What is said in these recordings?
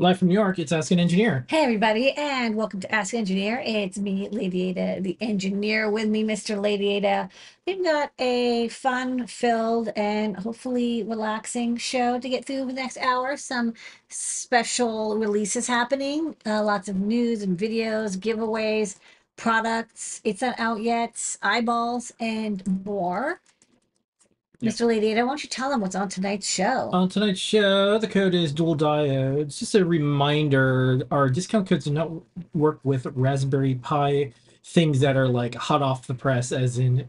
Live from New York, it's Ask an Engineer. Hey everybody, and welcome to Ask Engineer. It's me, Lady Ada, the engineer with me, Mr. Lady Ada. We've got a fun-filled and hopefully relaxing show to get through the next hour. Some special releases happening, uh, lots of news and videos, giveaways, products. It's not out yet, eyeballs, and more. Yep. Mr. Lady why don't you tell them what's on tonight's show? On tonight's show, the code is dual diodes. Just a reminder, our discount codes do not work with Raspberry Pi things that are like hot off the press, as in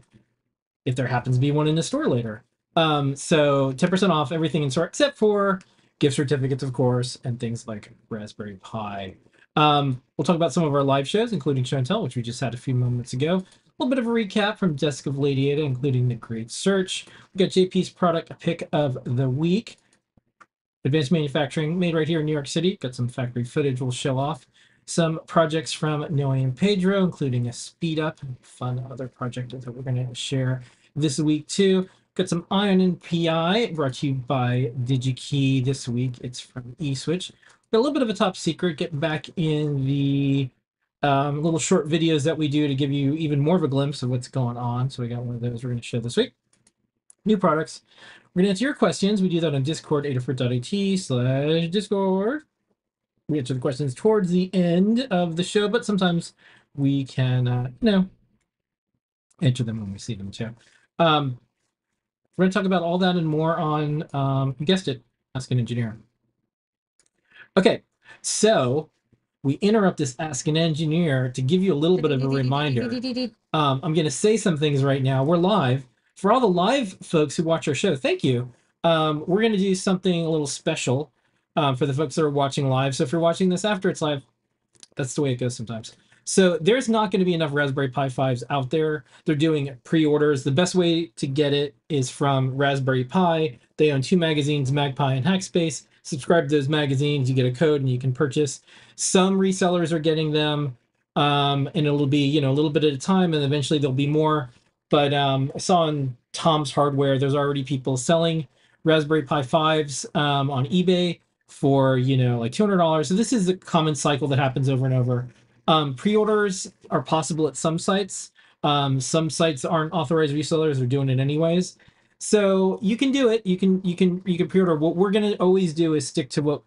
if there happens to be one in the store later. Um, so 10% off everything in store except for gift certificates, of course, and things like Raspberry Pi. Um, we'll talk about some of our live shows, including show and tell, which we just had a few moments ago. A little bit of a recap from Desk of Lady Ada, including the Great Search. We got JP's product pick of the week. Advanced manufacturing made right here in New York City. Got some factory footage we'll show off. Some projects from Noe and Pedro, including a speed up, and fun other project that we're going to share this week too. Got some Eye on NPI brought to you by DigiKey this week. It's from eSwitch. Got a little bit of a top secret. Getting back in the um, little short videos that we do to give you even more of a glimpse of what's going on. So we got one of those we're going to show this week. New products. We're going to answer your questions. We do that on Discord, adafru.it slash Discord. We answer the questions towards the end of the show, but sometimes we can, uh, you know, answer them when we see them too. Um, we're going to talk about all that and more on, um, guessed it, Ask an Engineer. Okay, so we interrupt this Ask an Engineer to give you a little bit of a reminder. Um, I'm going to say some things right now. We're live. For all the live folks who watch our show, thank you. Um, we're going to do something a little special um, for the folks that are watching live. So if you're watching this after it's live, that's the way it goes sometimes. So there's not going to be enough Raspberry Pi 5s out there. They're doing pre-orders. The best way to get it is from Raspberry Pi. They own two magazines, MagPi and Hackspace. Subscribe to those magazines, you get a code and you can purchase. Some resellers are getting them, um, and it'll be you know a little bit at a time, and eventually there'll be more. But um, I saw on Tom's Hardware, there's already people selling Raspberry Pi 5s um, on eBay for you know like $200. So this is a common cycle that happens over and over. Um, pre-orders are possible at some sites. Um, some sites aren't authorized resellers; they're doing it anyways. So you can do it. You can you can you can pre-order. What we're gonna always do is stick to what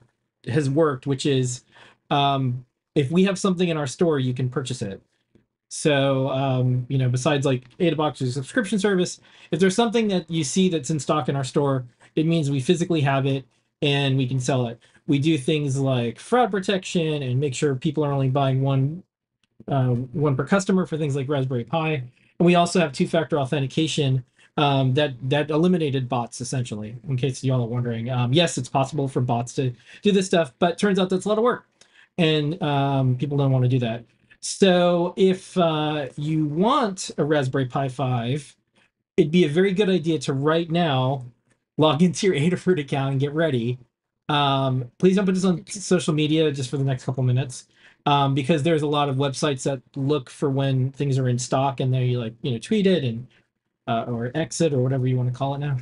has worked, which is um, if we have something in our store, you can purchase it. So um, you know, besides like AdaBox or subscription service, if there's something that you see that's in stock in our store, it means we physically have it and we can sell it. We do things like fraud protection and make sure people are only buying one uh, one per customer for things like Raspberry Pi. And we also have two-factor authentication um, that that eliminated bots essentially. In case y'all are wondering, um, yes, it's possible for bots to do this stuff, but turns out that's a lot of work, and um, people don't want to do that. So if uh, you want a Raspberry Pi 5, it'd be a very good idea to right now log into your Adafruit account and get ready. Um, please don't put this on social media just for the next couple minutes. Um, because there's a lot of websites that look for when things are in stock and they like you know tweet it and uh, or exit or whatever you want to call it now.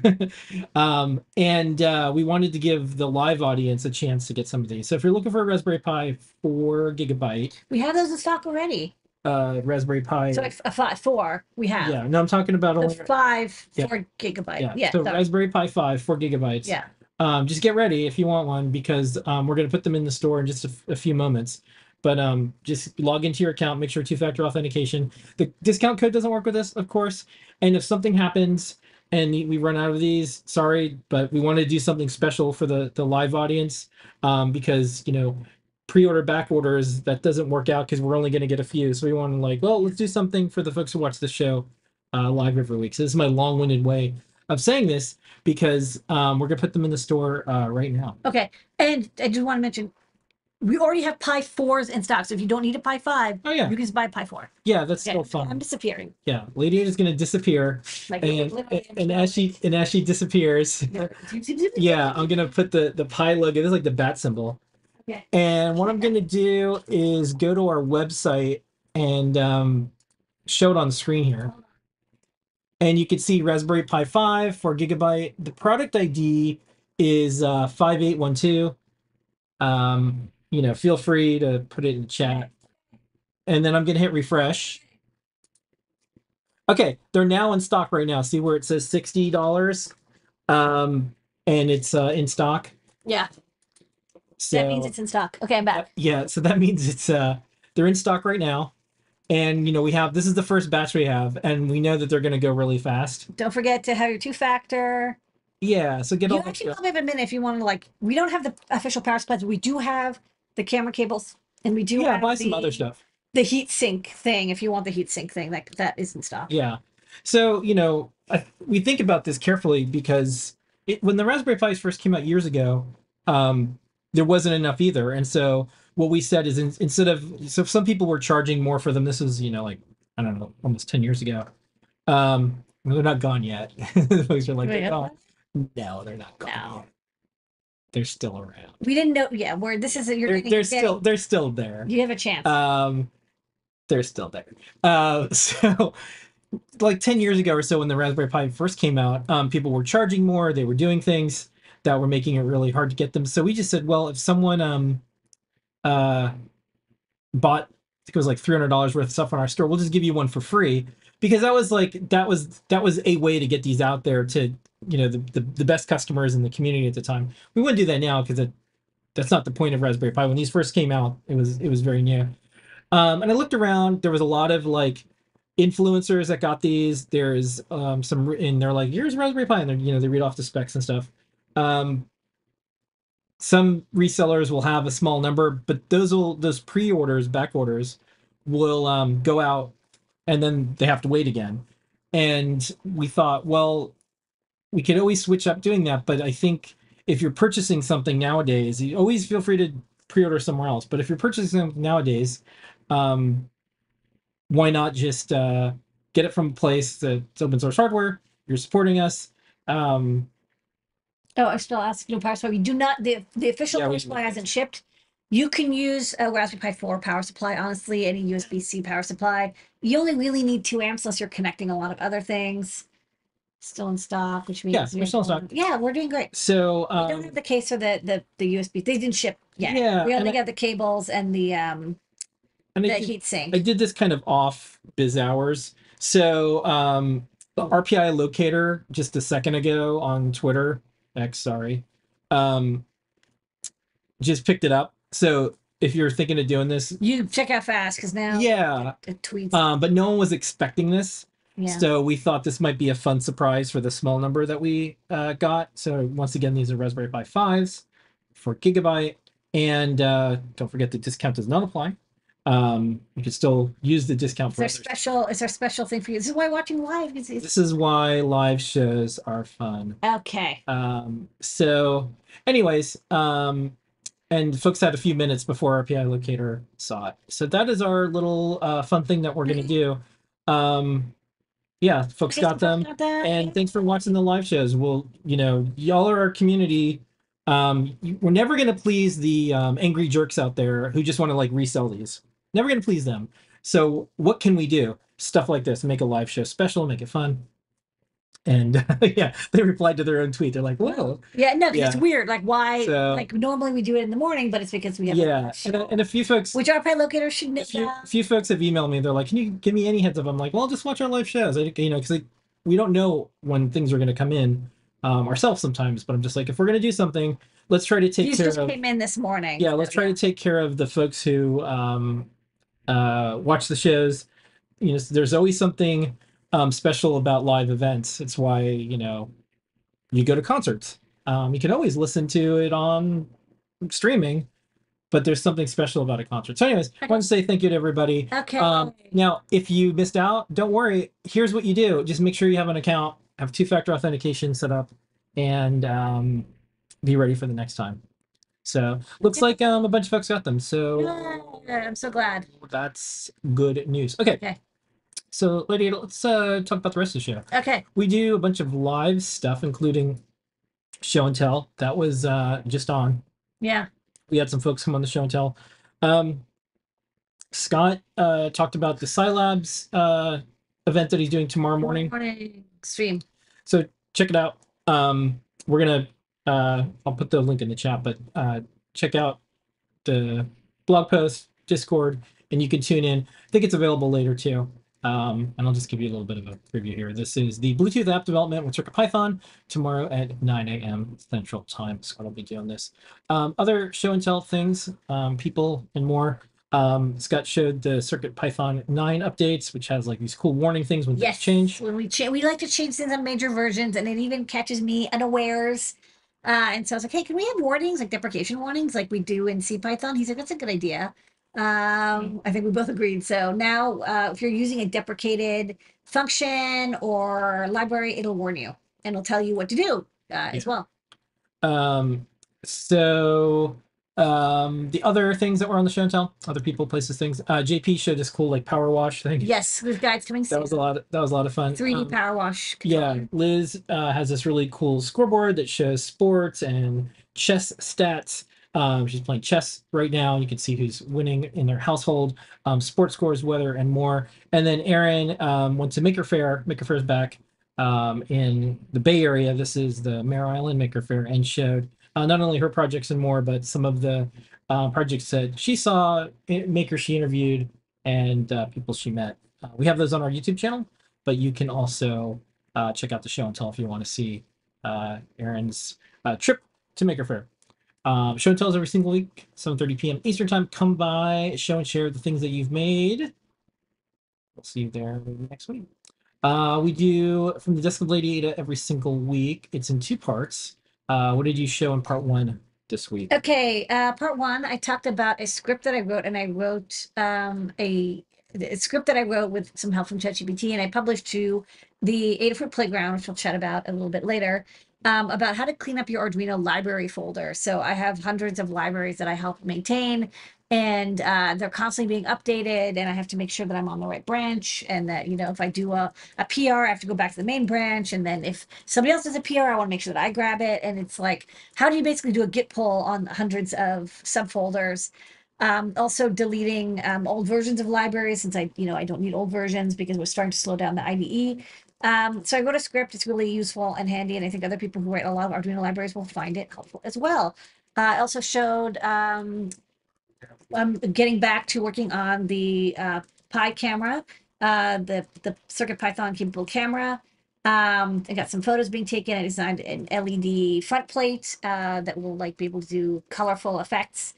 um, and uh, we wanted to give the live audience a chance to get some of these. So if you're looking for a Raspberry Pi four gigabyte, We have those in stock already. uh, Raspberry Pi, So a five, four, we have. yeah, no, I'm talking about only five, Yeah. four gigabyte. yeah. Yeah. so sorry. Raspberry Pi five four gigabytes. yeah. um, just get ready if you want one because um, we're going to put them in the store in just a few moments. But um, just log into your account, make sure two-factor authentication. The discount code doesn't work with this, of course. And if something happens and we run out of these, sorry, but we want to do something special for the the live audience um, because you know pre-order back orders that doesn't work out because we're only going to get a few. So we want to like, well, let's do something for the folks who watch the show uh, live every week. So this is my long-winded way of saying this because um, we're gonna put them in the store uh, right now. Okay. And I just want to mention, we already have Pi fours in stock. So if you don't need a Pi five, Oh yeah, you can just buy a Pi four. yeah, that's Okay. still I'm disappearing. Yeah, Lady is gonna disappear, Like and I'm and as she and as she disappears, yeah, I'm gonna put the the pie logo. This is like the bat symbol. Okay. And what I'm gonna do is go to our website and um, show it on the screen here. And you can see Raspberry Pi 5, 4 gigabyte. The product ID is uh, 5812. Um, you know, feel free to put it in chat. And then I'm gonna hit refresh. Okay, they're now in stock right now. See where it says sixty dollars, um, and it's uh, in stock. Yeah, So that means it's in stock. Okay, I'm back. yeah, so that means it's uh, they're in stock right now, and you know we have this is the first batch we have, and we know that they're gonna go really fast. Don't forget to have your two factor. Yeah, so get You all actually probably have a minute if you want to like. We don't have the official power supplies. but We do have the camera cables, and we do Yeah, have buy some the, other stuff. The heat sink thing, if you want the heat sink thing, like that is in stock. Yeah. So, you know, I, we think about this carefully because it, when the Raspberry Pis first came out years ago, um, there wasn't enough either. And so what we said is in, instead of, so some people were charging more for them. This is, you know, like, I don't know, almost 10 years ago. Um, they're not gone yet. Folks are like, Wait, gone. No, they're not gone No. They're still around. We didn't know. Yeah, where this is. You're They're, they're still, they're still there. You have a chance. Um, they're still there. Uh, so, like 10 years ago or so, when the Raspberry Pi first came out, um, people were charging more. They were doing things that were making it really hard to get them. So we just said, well, if someone um, uh, bought, I think it was like $300 worth of stuff on our store, we'll just give you one for free because that was like that was that was a way to get these out there to you know the the, the best customers in the community at the time. We wouldn't do that now because that's not the point of Raspberry Pi. When these first came out, it was it was very new. Um, and I looked around. There was a lot of like influencers that got these. There's um, some, and they're like, "Here's Raspberry Pi," and they're you know they read off the specs and stuff. Um, some resellers will have a small number, but those will those pre-orders, back orders, will um, go out, and then they have to wait again. And we thought, well, we could always switch up doing that, but I think if you're purchasing something nowadays, you always feel free to pre-order somewhere else. But if you're purchasing something nowadays, um, why not just uh, get it from a place that's open source hardware? You're supporting us. Um, oh, I still ask no power supply. We do not. The the official Yeah, power we- supply hasn't shipped. You can use a Raspberry Pi 4 power supply. Honestly, any USB C power supply. You only really need two amps unless you're connecting a lot of other things. Still in stock, which means Yeah, we're we still in stock. Yeah, we're doing great. so we don't um, have the case for the the the USB. They didn't ship yet. Yeah, we only I- got the cables and the um and I the did- heat sink. I did this kind of off biz hours. So um, the RPI locator just a second ago on Twitter, X, sorry, um, just picked it up. So if you're thinking of doing this, you check out fast because now yeah, it tweets. um, but no one was expecting this. Yeah. So we thought this might be a fun surprise for the small number that we uh, got. So once again, these are Raspberry Pi 5s for gigabyte. And uh, don't forget the discount does not apply. Um, you can still use the discount Is for others. special? Is there special thing for you? This is why watching live is is- This is why live shows are fun. okay. Um, so, anyways, um, and folks had a few minutes before RPI Locator saw it. So that is our little uh, fun thing that we're gonna do. Um, yeah, folks got them. got and thanks for watching the live shows. We'll you know y'all are our community. Um we're never going to please the um, angry jerks out there who just want to like resell these. Never going to please them. So what can we do? Stuff like this. Make a live show special make it fun and yeah they replied to their own tweet they're like whoa Yeah, no, 'cause it's Yeah. weird. Like why? So- like normally we do it in the morning, but it's because we have yeah and, a- and a few folks which RPI Locator should know. a few, a few folks have emailed me. They're like, "Can you give me any heads up?" I'm like, "Well, just watch our live shows." I, you know, because we don't know when things are going to come in um, ourselves sometimes. But I'm just like, if we're going to do something, let's try to take These care just of. came in this morning. Yeah, let's try to take care of the folks who um, uh, watch the shows. You know, there's always something um, special about live events. It's why you know you go to concerts. Um, you can always listen to it on streaming, but there's something special about a concert. So, anyways, I want to say thank you to everybody. Okay. Um, now, if you missed out, don't worry. Here's what you do: just make sure you have an account, have two-factor authentication set up, and um, be ready for the next time. So, looks like um, a bunch of folks got them. So Yay, I'm so glad. that's good news. Okay. Okay. So, lady, let's uh, talk about the rest of the show. Okay. We do a bunch of live stuff, including show and tell. That was uh, just on Yeah. we had some folks come on the show and tell. Um, Scott uh, talked about the SiLabs uh, event that he's doing tomorrow morning. Morning stream. So check it out. Um, we're gonna uh, I'll put the link in the chat, but uh, check out the blog post, Discord, and you can tune in. I think it's available later too. Um, and I'll just give you a little bit of a preview here. This is the Bluetooth app development with CircuitPython tomorrow at 9 a.m. Central Time. Scott will be doing this. Um, other show and tell things, um, people, and more. Um, Scott showed the Circuit Python 9 updates, which has like these cool warning things when Yes, things change. When we change, we like to change things on major versions, and it even catches me unawares. Uh, and so I was like, "Hey, can we have warnings, like deprecation warnings, like we do in C Python?" He's like, "That's a good idea." Um, I think we both agreed. So now, uh, if you're using a deprecated function or library, it'll warn you and it'll tell you what to do uh, as well. Um, so um, the other things that were on the show and tell, other people, places, things. Uh, JP showed this cool like power wash thing. Yes, with guides coming That was a lot. Of, that was a lot of fun. 3D Um, power wash. Yeah. Liz uh, has this really cool scoreboard that shows sports and chess stats. Um, she's playing chess right now. You can see who's winning in their household, um, sports scores, weather, and more. And then Erin um, went to Maker Faire. Maker Faire is back um, in the Bay Area. This is the Mare Island Maker Faire, and showed uh, not only her projects and more, but some of the uh, projects that she saw, i- makers she interviewed, and uh, people she met. Uh, we have those on our YouTube channel, but you can also uh, check out the show and tell if you want to see Erin's uh, trip to Maker Faire. Um, show and tells every single week, 7:30 p.m. Eastern time. Come by, show and share the things that you've made. We'll see you there next week. Uh, we do from the desk of Lady Ada every single week. It's in two parts. Uh, what did you show in part one this week? Okay, uh, part one, I talked about a script that I wrote, and I wrote um, a, a script that I wrote with some help from ChatGPT, and I published to the Adafruit Playground, which we'll chat about a little bit later, um, about how to clean up your Arduino library folder. So I have hundreds of libraries that I help maintain, and uh, they're constantly being updated, and I have to make sure that I'm on the right branch, and that you know if I do a, a PR, I have to go back to the main branch, and then if somebody else does a PR, I want to make sure that I grab it, and it's like how do you basically do a git pull on hundreds of subfolders? Um, also deleting um, old versions of libraries since i you know i don't need old versions because we're starting to slow down the ide um, so i wrote a script it's really useful and handy and i think other people who write a lot of arduino libraries will find it helpful as well uh, i also showed um, i'm getting back to working on the uh, pi camera uh, the the circuit python capable camera um, I got some photos being taken. I designed an LED front plate uh, that will like be able to do colorful effects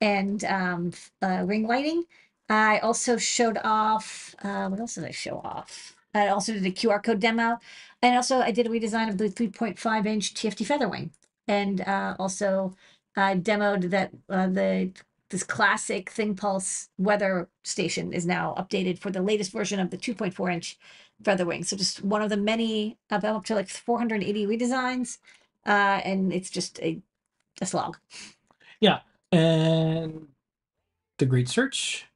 and um, uh, ring lighting. I also showed off. Uh, what else did I show off? I also did a QR code demo, and also I did a redesign of the 3.5 inch TFT Featherwing, and uh, also I demoed that uh, the this classic ThingPulse weather station is now updated for the latest version of the 2.4 inch Featherwing. So just one of the many, uh, up to like 480 redesigns, uh, and it's just a, a slog. Yeah. And the Great Search,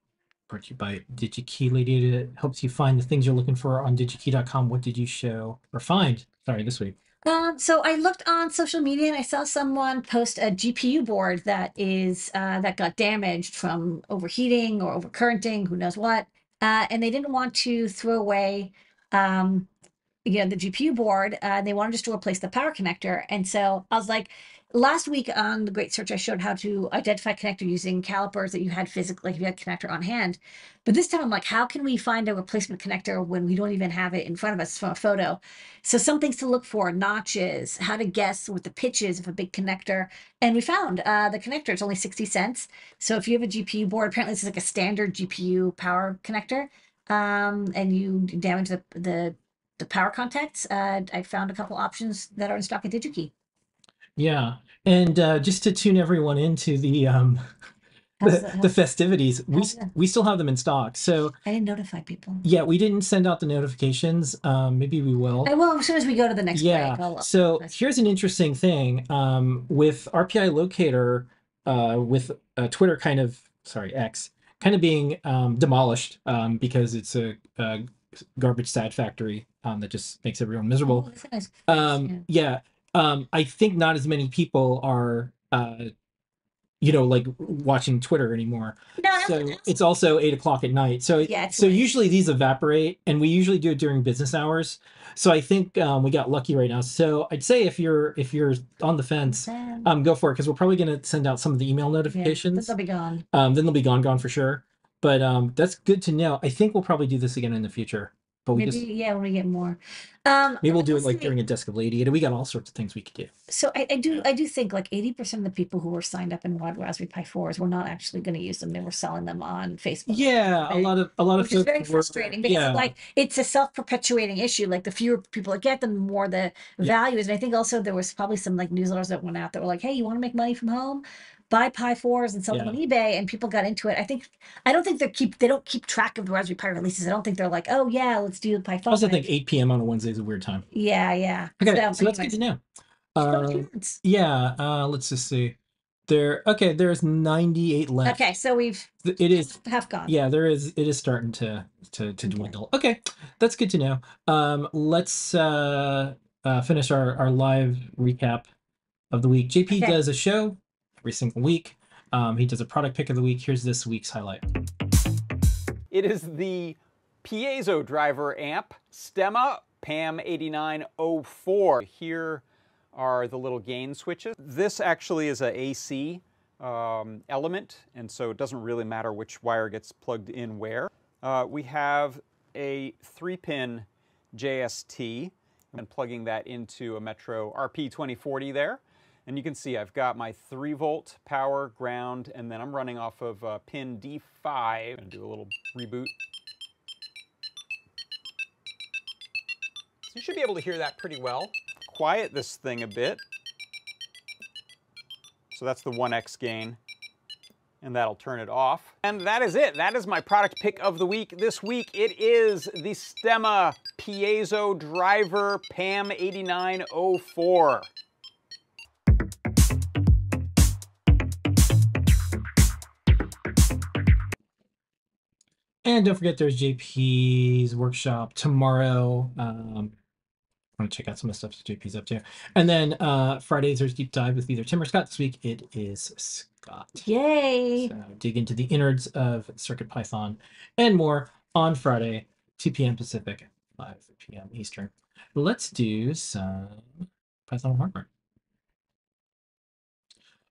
brought to you by DigiKey Lady It helps you find the things you're looking for on digikey.com. What did you show or find? Sorry, this week. Um, so I looked on social media and I saw someone post a GPU board that is uh, that got damaged from overheating or overcurrenting, who knows what. Uh, and they didn't want to throw away, um, you know, the GPU board. Uh, they wanted just to replace the power connector. And so I was like, last week on the Great Search, I showed how to identify connector using calipers that you had physically, like if you had a connector on hand. But this time I'm like, how can we find a replacement connector when we don't even have it in front of us from a photo? So some things to look for, notches, how to guess what the pitch is of a big connector. And we found uh, the connector, it's only 60 cents. So if you have a GPU board, apparently this is like a standard GPU power connector, um, and you damage the, the, the power contacts, uh, I found a couple options that are in stock at DigiKey. Yeah. And uh, just to tune everyone into the um, How's the, the how's- festivities, we, how's s- that? we still have them in stock. So I didn't notify people. yeah, we didn't send out the notifications. Um, maybe we will. I will as soon as we go to the next yeah. break. I'll, So here's an interesting thing um, with RPI Locator, uh, with uh, Twitter kind of sorry X kind of being um, demolished um, because it's a, a garbage sad factory um, that just makes everyone miserable. Oh, that's a nice Um, yeah. Um, I think not as many people are uh, you know, like watching Twitter anymore. No, So it's also eight o'clock at night. So Yeah, so late. usually these evaporate, and we usually do it during business hours. So I think um, we got lucky right now. So I'd say if you're if you're on the fence, um, go for it because we're probably going to send out some of the email yeah, notifications. they'll be gone. um, then they'll be gone, gone for sure. But um, that's good to know. I think we'll probably do this again in the future. But we Maybe just yeah, when we get more. Um, maybe we'll do it like during a desk of lady. and We got all sorts of things we could do. So I, I do I do think like eighty percent of the people who were signed up in Rod Raspberry Pi fours were not actually going to use them. They were selling them on Facebook. Yeah, a lot of a lot of Which is folks very were- frustrating because yeah. like it's a self-perpetuating issue. Like the fewer people that get them, the more the Yeah. value is. And I think also there was probably some like newsletters that went out that were like, "Hey, you want to make money from home? Buy Pi fours and sell them on eBay." And people got into it. I think I don't think they keep they don't keep track of the Raspberry Pi releases. I don't think they're like, "Oh yeah, let's do the Pi I five." also think 8 p.m. on a Wednesday is a weird time. Yeah, yeah. Okay, so that's good to know. Uh, yeah, uh, let's just see. There, okay, there's 98 left. okay, so we've Th- It is, half gone. yeah, there is. It is starting to to to Okay. dwindle. Okay, that's good to know. Um, let's uh, uh finish our our live recap of the week. JP Okay. does a show every single week. Um, he does a product pick of the week. Here's this week's highlight. It is the piezo driver amp Stemma PAM 8904. Here are the little gain switches. This actually is a AC um, element, and so it doesn't really matter which wire gets plugged in where. Uh, we have a three-pin JST and plugging that into a Metro RP2040 there. And you can see I've got my 3 volt power, ground, and then I'm running off of uh, pin D5. I'm going to do a little reboot. So you should be able to hear that pretty well. Quiet this thing a bit. So that's the 1x gain. And that'll turn it off. And that is it. That is my product pick of the week. This week it is the Stemma Piezo Driver PAM 8904. And don't forget, there's JP's workshop tomorrow. Um, I'm gonna check out some of the stuff that JP's up to. And then uh, Fridays there's deep dive with either Tim or Scott. This week it is Scott. Yay. So dig into the innards of Circuit Python and more on Friday, 2 p.m. Pacific, 5 p.m. Eastern. Let's do some Python hardware.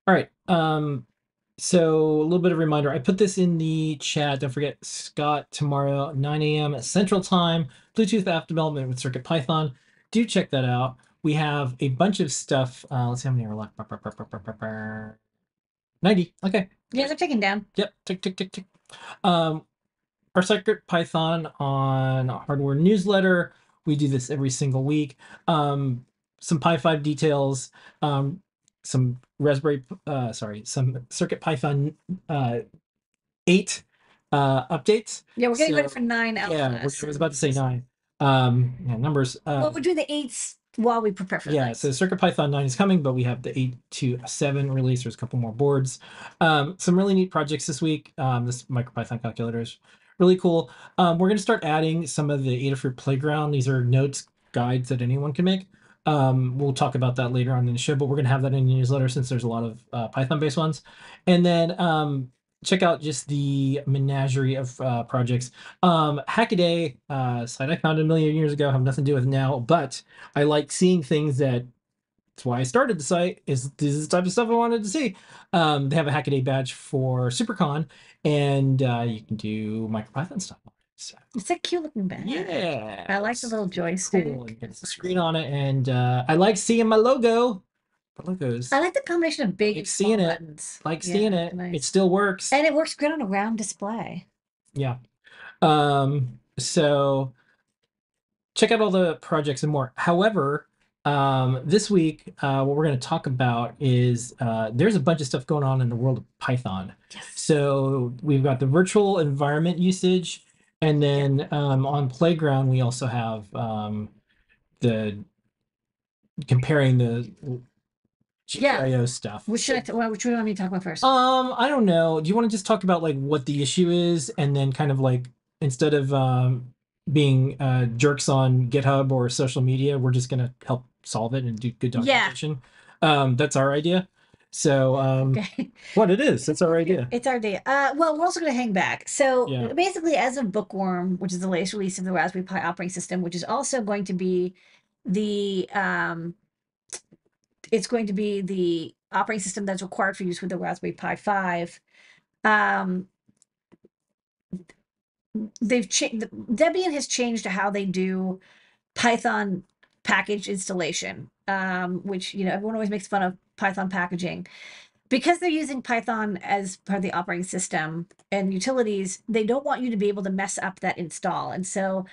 All right. Um, so a little bit of reminder. I put this in the chat. Don't forget Scott tomorrow, 9 a.m. Central Time. Bluetooth app development with Circuit Python. Do check that out. We have a bunch of stuff. Uh, let's see how many are left. 90. Okay. Yeah, they're taken down. Yep, tick tick tick tick. Um, our Circuit Python on hardware newsletter. We do this every single week. Um, some Pi five details. Um, some Raspberry. Uh, sorry, some Circuit Python uh, eight uh, updates. Yeah, we're getting ready for nine Yeah, I was about to say nine. Um, yeah, numbers. Uh, Well, we're doing the eights while we prepare for yeah, so CircuitPython 9 is coming, but we have the 8 to 7 release. There's a couple more boards. Um, some really neat projects this week. Um, this MicroPython calculator is really cool. Um, we're going to start adding some of the Adafruit Playground. These are notes, guides that anyone can make. Um, we'll talk about that later on in the show, but we're going to have that in the newsletter since there's a lot of uh, Python-based ones. And then um, check out just the menagerie of uh, projects. Um, Hackaday, uh, site I founded a million years ago, have nothing to do with now, but I like seeing things that that's why I started the site. Is this is the type of stuff I wanted to see? Um, they have a Hackaday badge for SuperCon, and uh, you can do MicroPython stuff. It. So, It's a cute looking bag. yeah, I like the little joystick. cool. It gets the screen on it, and uh, I like seeing my logo. The logos, I like the combination of big Like and seeing small it. buttons. like Yeah, seeing it. nice. It still works. and it works great on a round display. Yeah. Um, so check out all the projects and more. However, um, this week, uh, what we're going to talk about is uh, there's a bunch of stuff going on in the world of Python. Yes. So we've got the virtual environment usage, and then um, on Playground we also have um, the comparing the Yeah. GPIO stuff. Which should I? T- well, which one do you want me to talk about first? Um, I don't know. Do you want to just talk about like what the issue is, and then kind of like instead of um being uh jerks on GitHub or social media, we're just gonna help solve it and do good Yeah. documentation. Um, that's our idea. So um, Okay. what it is, it's our idea. It's our idea. Uh, well, we're also going to hang back. So Yeah. basically, as of Bookworm, which is the latest release of the Raspberry Pi operating system, which is also going to be the um, it's going to be the operating system that's required for use with the Raspberry Pi Five. Um, they've changed. Debian has changed how they do Python package installation, um, which you know everyone always makes fun of Python packaging because they're using Python as part of the operating system and utilities, they don't want you to be able to mess up that install. And so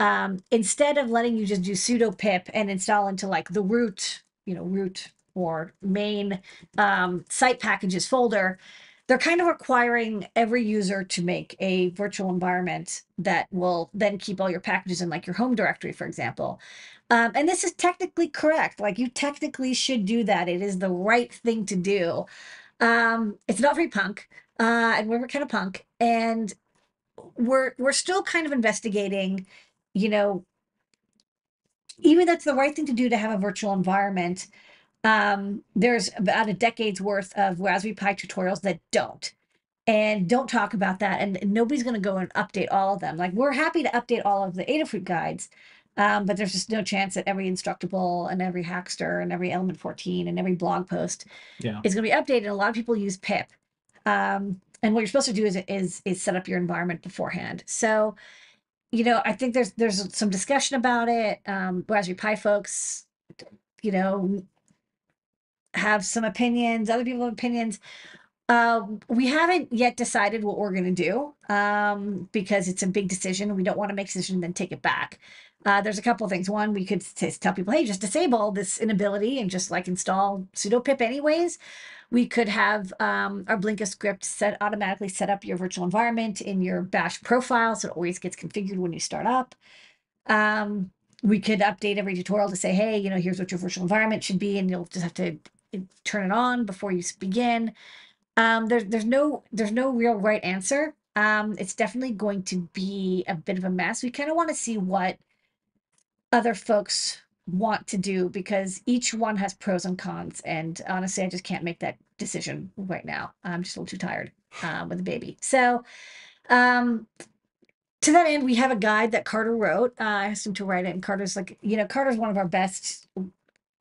um, instead of letting you just do sudo pip and install into like the root, you know, root or main um, site packages folder, they're kind of requiring every user to make a virtual environment that will then keep all your packages in like your home directory, for example. Um, and this is technically correct. Like you technically should do that. It is the right thing to do. Um, it's not very punk, uh, and we're kind of punk, and we're we're still kind of investigating. You know, even that's the right thing to do to have a virtual environment. Um, there's about a decade's worth of Raspberry Pi tutorials that don't and don't talk about that. And nobody's going to go and update all of them. Like we're happy to update all of the Adafruit guides, um, but there's just no chance that every Instructable and every Hackster and every Element 14 and every blog post Yeah. is going to be updated. And a lot of people use pip. Um, and what you're supposed to do is, is is set up your environment beforehand. So, you know, I think there's there's some discussion about it. Um, Raspberry Pi folks, you know, have some opinions. Other people have opinions. Uh, we haven't yet decided what we're going to do um, because it's a big decision. We don't want to make a decision and then take it back. Uh, there's a couple of things. One, we could tell people, hey, just disable this inability and just like install sudo pip anyways. We could have um, our Blinka script set automatically set up your virtual environment in your bash profile so it always gets configured when you start up. Um, we could update every tutorial to say, hey, you know, here's what your virtual environment should be, and you'll just have to uh, turn it on before you begin. Um, there's there's no there's no real right answer. Um, it's definitely going to be a bit of a mess. We kind of want to see what other folks want to do because each one has pros and cons. And honestly, I just can't make that decision right now. I'm just a little too tired uh, with the baby. So, um, to that end, we have a guide that Carter wrote. Uh, I asked him to write it, and Carter's like, you know, Carter's one of our best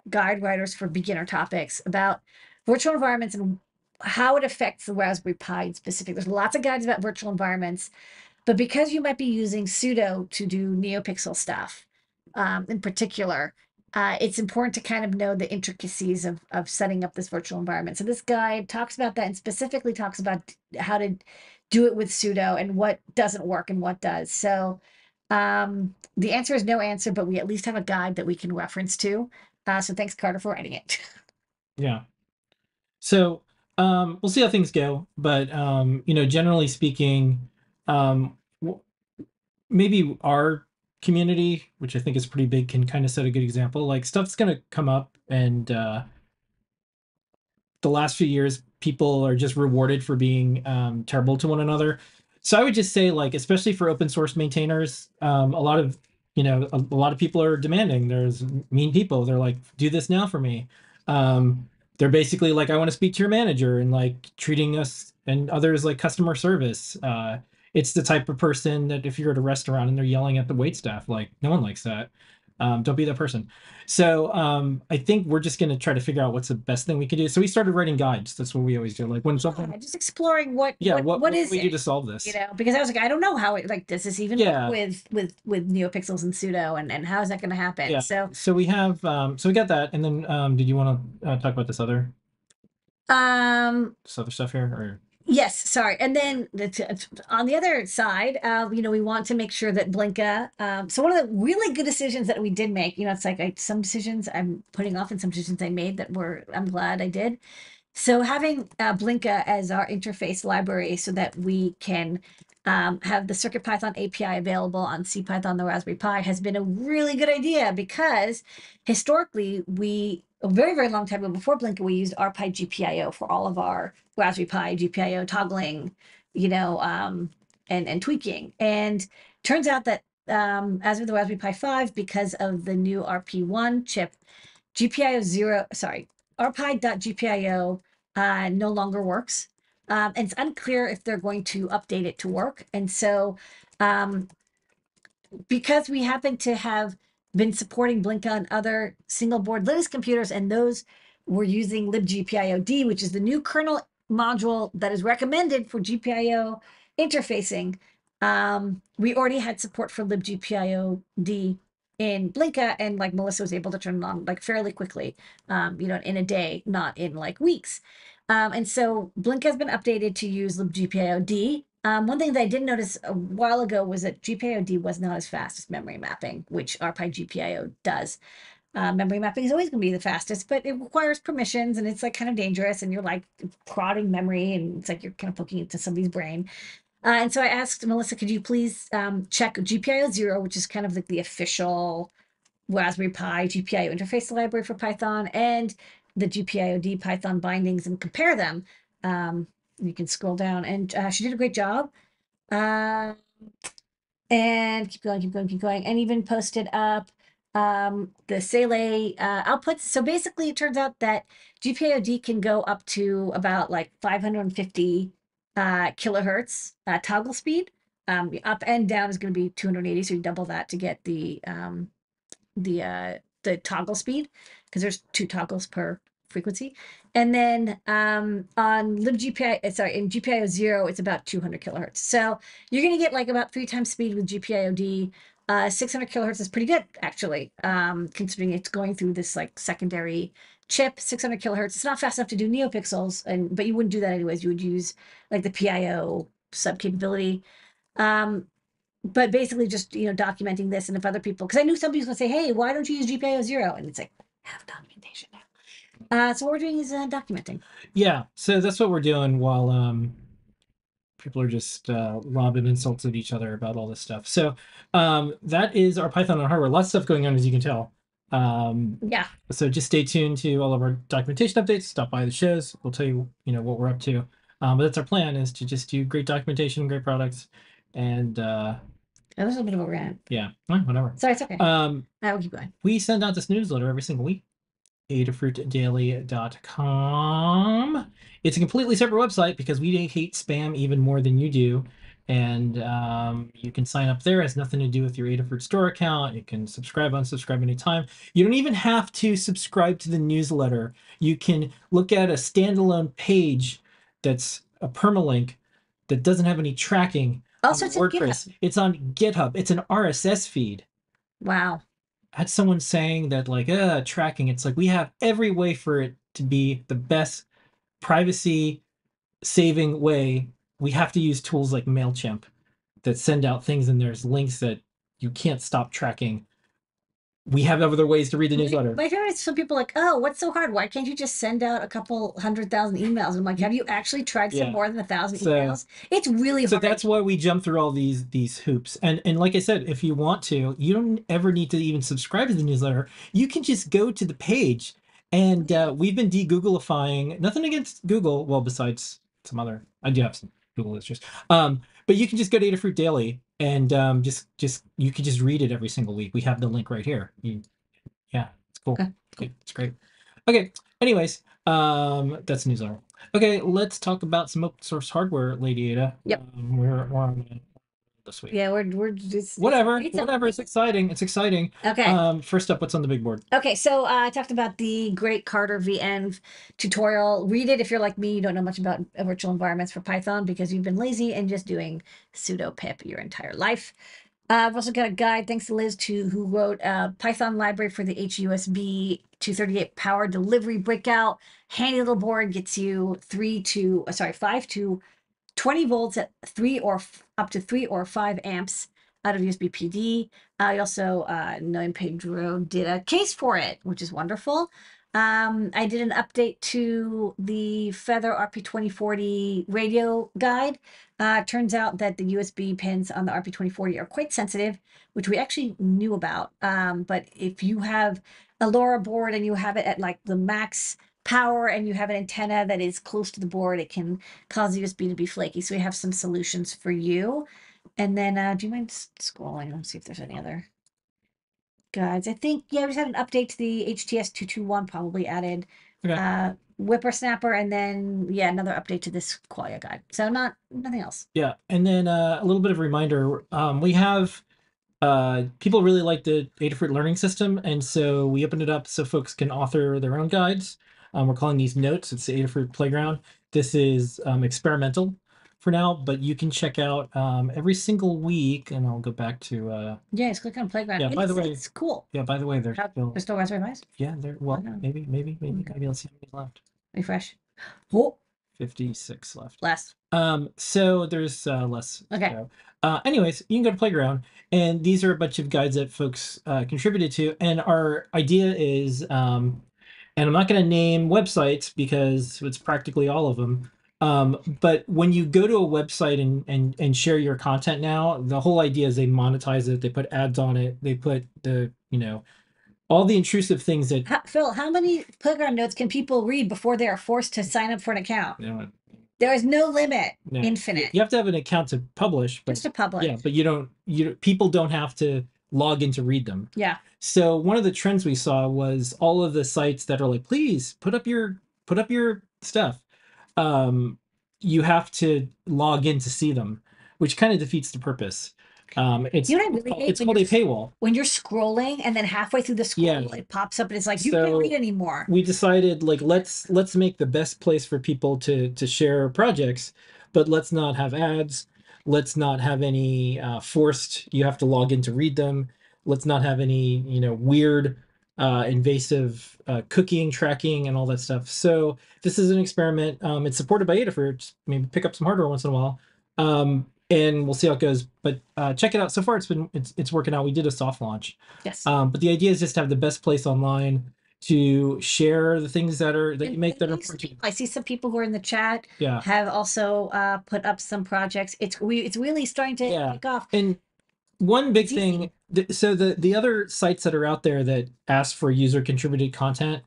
guide writers for beginner topics about virtual environments and how it affects the Raspberry Pi in specific. There's lots of guides about virtual environments, but because you might be using sudo to do NeoPixel stuff, um, in particular, uh, it's important to kind of know the intricacies of of setting up this virtual environment. So this guide talks about that and specifically talks about how to do it with sudo and what doesn't work and what does. So um, the answer is no answer, but we at least have a guide that we can reference to. Uh, so thanks, Carter, for writing it. Yeah. So um, we'll see how things go, but um, you know, generally speaking, um, maybe our community, which I think is pretty big, can kind of set a good example. Like stuff's gonna come up, and uh, the last few years, people are just rewarded for being um, terrible to one another. So I would just say, like, especially for open source maintainers, um, a lot of you know, a, a lot of people are demanding. There's mean people. They're like, do this now for me. Um, they're basically like i want to speak to your manager and like treating us and others like customer service uh it's the type of person that if you're at a restaurant and they're yelling at the wait staff like no one likes that um, don't be that person. So um i think we're just going to try to figure out what's the best thing we can do. So we started writing guides. That's what we always do. Like when something Yeah, just exploring what yeah what, what, what what is we do to solve this? you know? Because i was like i don't know how it like does this even Yeah. work with with with neopixels and sudo, and and how is that going to happen? Yeah. So so we have um so we got that. And then um did you want to uh, talk about this other um this other stuff here or yes sorry. And then the, t- on the other side uh, you know we want to make sure that blinka um, so one of the really good decisions that we did make you know it's like I, some decisions i'm putting off and some decisions i made that were i'm glad i did. So having uh, blinka as our interface library so that we can um, have the CircuitPython API available on CPython, the Raspberry Pi, has been a really good idea because historically we a very very long time ago before Blinka we used RPi GPIO for all of our Raspberry Pi GPIO toggling, you know, um, and and tweaking. And turns out that um, as with the Raspberry Pi 5, because of the new RP1 chip, GPIO zero, sorry, RPi.GPIO uh, no longer works. Um, and it's unclear if they're going to update it to work. And so, um, because we happen to have been supporting Blinka on other single board Linux computers, and those were using libgpiod, which is the new kernel module that is recommended for GPIO interfacing. Um, we already had support for libgpiod in Blinka, and like Melissa was able to turn it on like fairly quickly, um, you know, in a day, not in like weeks. Um, and so Blinka has been updated to use libgpiod. Um, one thing that I did notice a while ago was that GPIOD was not as fast as memory mapping, which RPi GPIO does. Uh, memory mapping is always going to be the fastest, but it requires permissions and it's like kind of dangerous. And you're like prodding memory and it's like you're kind of poking into somebody's brain. Uh, and so I asked Melissa, could you please um, check GPIO 0, which is kind of like the official Raspberry Pi GPIO interface library for Python, and the GPIOD Python bindings and compare them. Um, you can scroll down, and uh, she did a great job. Uh, and keep going, keep going, keep going, and even posted up um, the Saleae uh, outputs. So basically, it turns out that GPIOD can go up to about like 550 uh, kilohertz uh, toggle speed. Um, up and down is going to be 280, so you double that to get the um, the uh, the toggle speed because there's two toggles per frequency. And then um, on libgpi, uh, sorry, in GPIO zero, it's about 200 kilohertz. So you're going to get like about three times speed with GPIOD. Uh, 600 kilohertz is pretty good, actually, um, considering it's going through this like secondary chip. 600 kilohertz. It's not fast enough to do neopixels, and but you wouldn't do that anyways. You would use like the PIO sub capability. Um, but basically just you know documenting this and if other people because i knew somebody's going to say hey why don't you use gpio zero and it's like I have documentation now uh, so what we're doing is uh, documenting Yeah, so that's what we're doing while um people are just uh, lobbing insults at each other about all this stuff. So um that is our Python on hardware. Lots of stuff going on as you can tell. Um yeah so just stay tuned to all of our documentation updates. Stop by the shows. We'll tell you you know what we're up to. Um, but that's our plan is to just do great documentation, great products, and uh a bit of a rant yeah, whatever. sorry it's okay Um i will keep going we send out this newsletter every single week adafruitdaily.com it's a completely separate website because we hate spam even more than you do and um, you can sign up there it has nothing to do with your adafruit store account you can subscribe unsubscribe anytime you don't even have to subscribe to the newsletter you can look at a standalone page that's a permalink that doesn't have any tracking also it's in GitHub. WordPress. It's on GitHub. It's an RSS feed. wow had someone saying that like uh tracking. It's like we have every way for it to be the best privacy saving way. We have to use tools like Mailchimp that send out things and there's links that you can't stop tracking. We have other ways to read the newsletter. My favorite is some people like, oh, what's so hard? Why can't you just send out a couple hundred thousand emails? I'm like, have you actually tried to Yeah. send more than a thousand So- emails? It's really so hard. So that's why we jump through all these these hoops and and like i said if you want to you don't ever need to even subscribe to the newsletter you can just go to the page and uh, we've been de-googleifying nothing against google well besides some other i do have some google issues um but you can just go to adafruit daily and um just just you can just read it every single week. We have the link right here. You- yeah it's cool. Okay, Okay, it's great. Okay anyways um that's newsletter Okay, let's talk about some open source hardware, Lady Ada. Yep. Um, we're, we're on this week. yeah, we're we're just Whatever, it's whatever. It's exciting. It's exciting. okay. Um, first up, what's on the big board? Okay, so uh, I talked about the Great Carter venv tutorial. Read it if you're like me, you don't know much about uh, virtual environments for Python because you've been lazy and just doing sudo pip your entire life. Uh, I've also got a guide, thanks to Liz, to who wrote a Python library for the HUSB 238 power delivery breakout. Handy little board gets you three to, uh, sorry, five to 20 volts at three or up to three or five amps out of USB PD. I also, uh, Noe and Pedro did a case for it, which is wonderful. Um, I did an update to the Feather RP2040 radio guide. Uh, turns out that the USB pins on the RP2040 are quite sensitive, which we actually knew about. Um, but if you have a LoRa board and you have it at like the max power and you have an antenna that is close to the board, it can cause USB to be flaky. So we have some solutions for you. And then, uh, do you mind scrolling? Let's see if there's any other guides. I think, yeah, we just had an update to the HTS 221 probably added. Okay. Uh, WipperSnapper, and then yeah, another update to this Qualia guide. So not nothing else. Yeah, and then uh, a little bit of reminder: um, we have uh, people really like the Adafruit learning system, and so we opened it up so folks can author their own guides. Um, we're calling these notes. It's the Adafruit Playground. This is um, experimental for now, but you can check out um, every single week, and I'll go back to uh, Yeah, just click on playground. Yeah, by the way- it's cool. yeah. By the way, there's How- still There's still Raspberry Pis. yeah, there. Well, know. maybe, maybe, maybe. Okay. Maybe let's see how many left. Refresh. Oh, Fifty-six left. less. Um, so there's uh, less. Okay. go. Uh, anyways, you can go to Playground, and these are a bunch of guides that folks uh, contributed to. And our idea is, um, and I'm not going to name websites because it's practically all of them. Um, but when you go to a website and, and and share your content now, the whole idea is they monetize it. They put ads on it. They put the you know all the intrusive things that How, Phil, how many playground notes can people read before they are forced to sign up for an account? you know. There is no limit. no. Infinite. You have to have an account to publish, but Just to public. yeah, but you don't. You people don't have to log in to read them. Yeah. So one of the trends we saw was all of the sites that are like, please put up your put up your stuff. Um, you have to log in to see them, which kind of defeats the purpose. Um, it's You know what I really hate it's called a paywall. When you're scrolling and then halfway through the scroll, Yeah. it pops up and it's like, you So- can't read anymore. We decided like let's let's make the best place for people to to share projects, but let's not have ads. Let's not have any uh, forced. You have to log in to read them. Let's not have any you know weird uh, invasive uh, cooking, tracking, and all that stuff. So this is an experiment. Um, it's supported by Adafruit. Maybe pick up some hardware once in a while, um, and we'll see how it goes. But uh, check it out. So far, it's been it's it's working out. We did a soft launch, Yes. um, but the idea is just to have the best place online to share the things that are that you make that are important. to you. people- I see some people who are in the chat Yeah, have also uh, put up some projects. It's we it's really starting to Yeah. take off. and one big It's thing. th- So the the other sites that are out there that ask for user contributed content,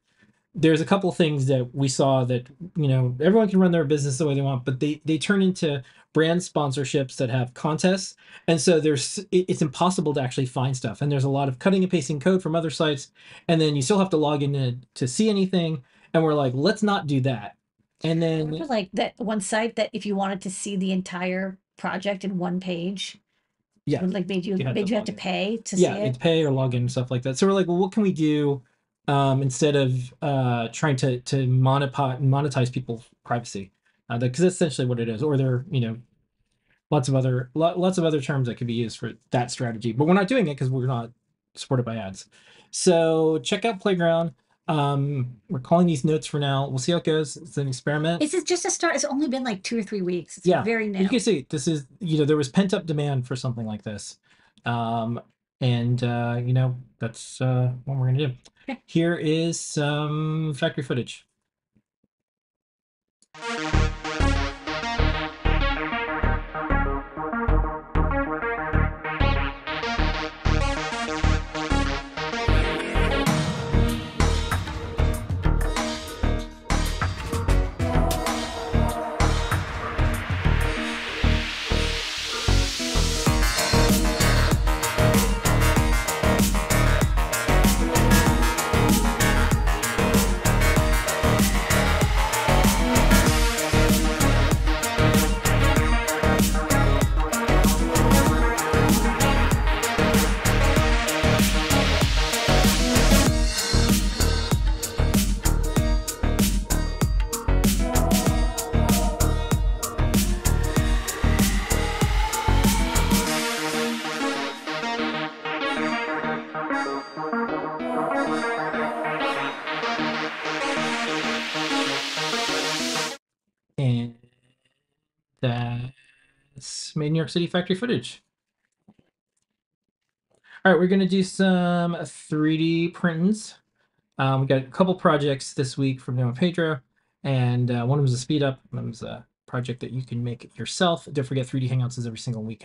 there's a couple things that we saw that you know everyone can run their business the way they want, but they they turn into brand sponsorships that have contests, and so there's it's impossible to actually find stuff, and there's a lot of cutting and pasting code from other sites, and then you still have to log in to, to see anything, and we're like, let's not do that, and then like that one site that if you wanted to see the entire project in one page, Yeah. like made you, You made you have log to pay to yeah, see it. it's pay or login and stuff like that. So we're like, well, what can we do um, instead of uh, trying to to monetize monetize people's privacy? Because that's essentially what it is, or there, you know, lots of other lo- lots of other terms that could be used for that strategy. But we're not doing it because we're not supported by ads. So check out Playground. Um, we're calling these notes for now. We'll see how it goes. It's an experiment. This is just a start. It's only been like two or three weeks. It's Yeah, very new. you can see this is you know there was pent up demand for something like this um and uh you know that's uh what we're gonna do Okay. here is some factory footage made New York City factory footage. All right, we're gonna do some 3D prints. Um, we got a couple projects this week from Noe and Pedro, and uh, one of them is a speed up. One of them is a project that you can make yourself. Don't forget 3D Hangouts is every single week,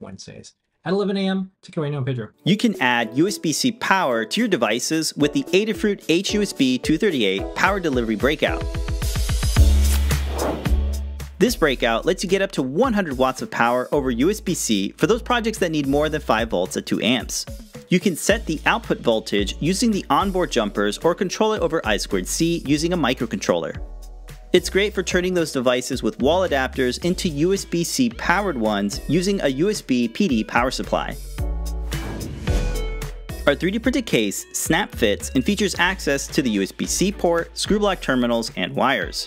Wednesdays at 11 a.m. Take it away, Noe and Pedro. You can add USB-C power to your devices with the Adafruit HUSB 238 Power Delivery Breakout. This breakout lets you get up to 100 watts of power over USB-C for those projects that need more than 5 volts at 2 amps. You can set the output voltage using the onboard jumpers or control it over I2C using a microcontroller. It's great for turning those devices with wall adapters into USB-C powered ones using a USB PD power supply. Our 3D printed case snap fits and features access to the USB-C port, screw block terminals, and wires.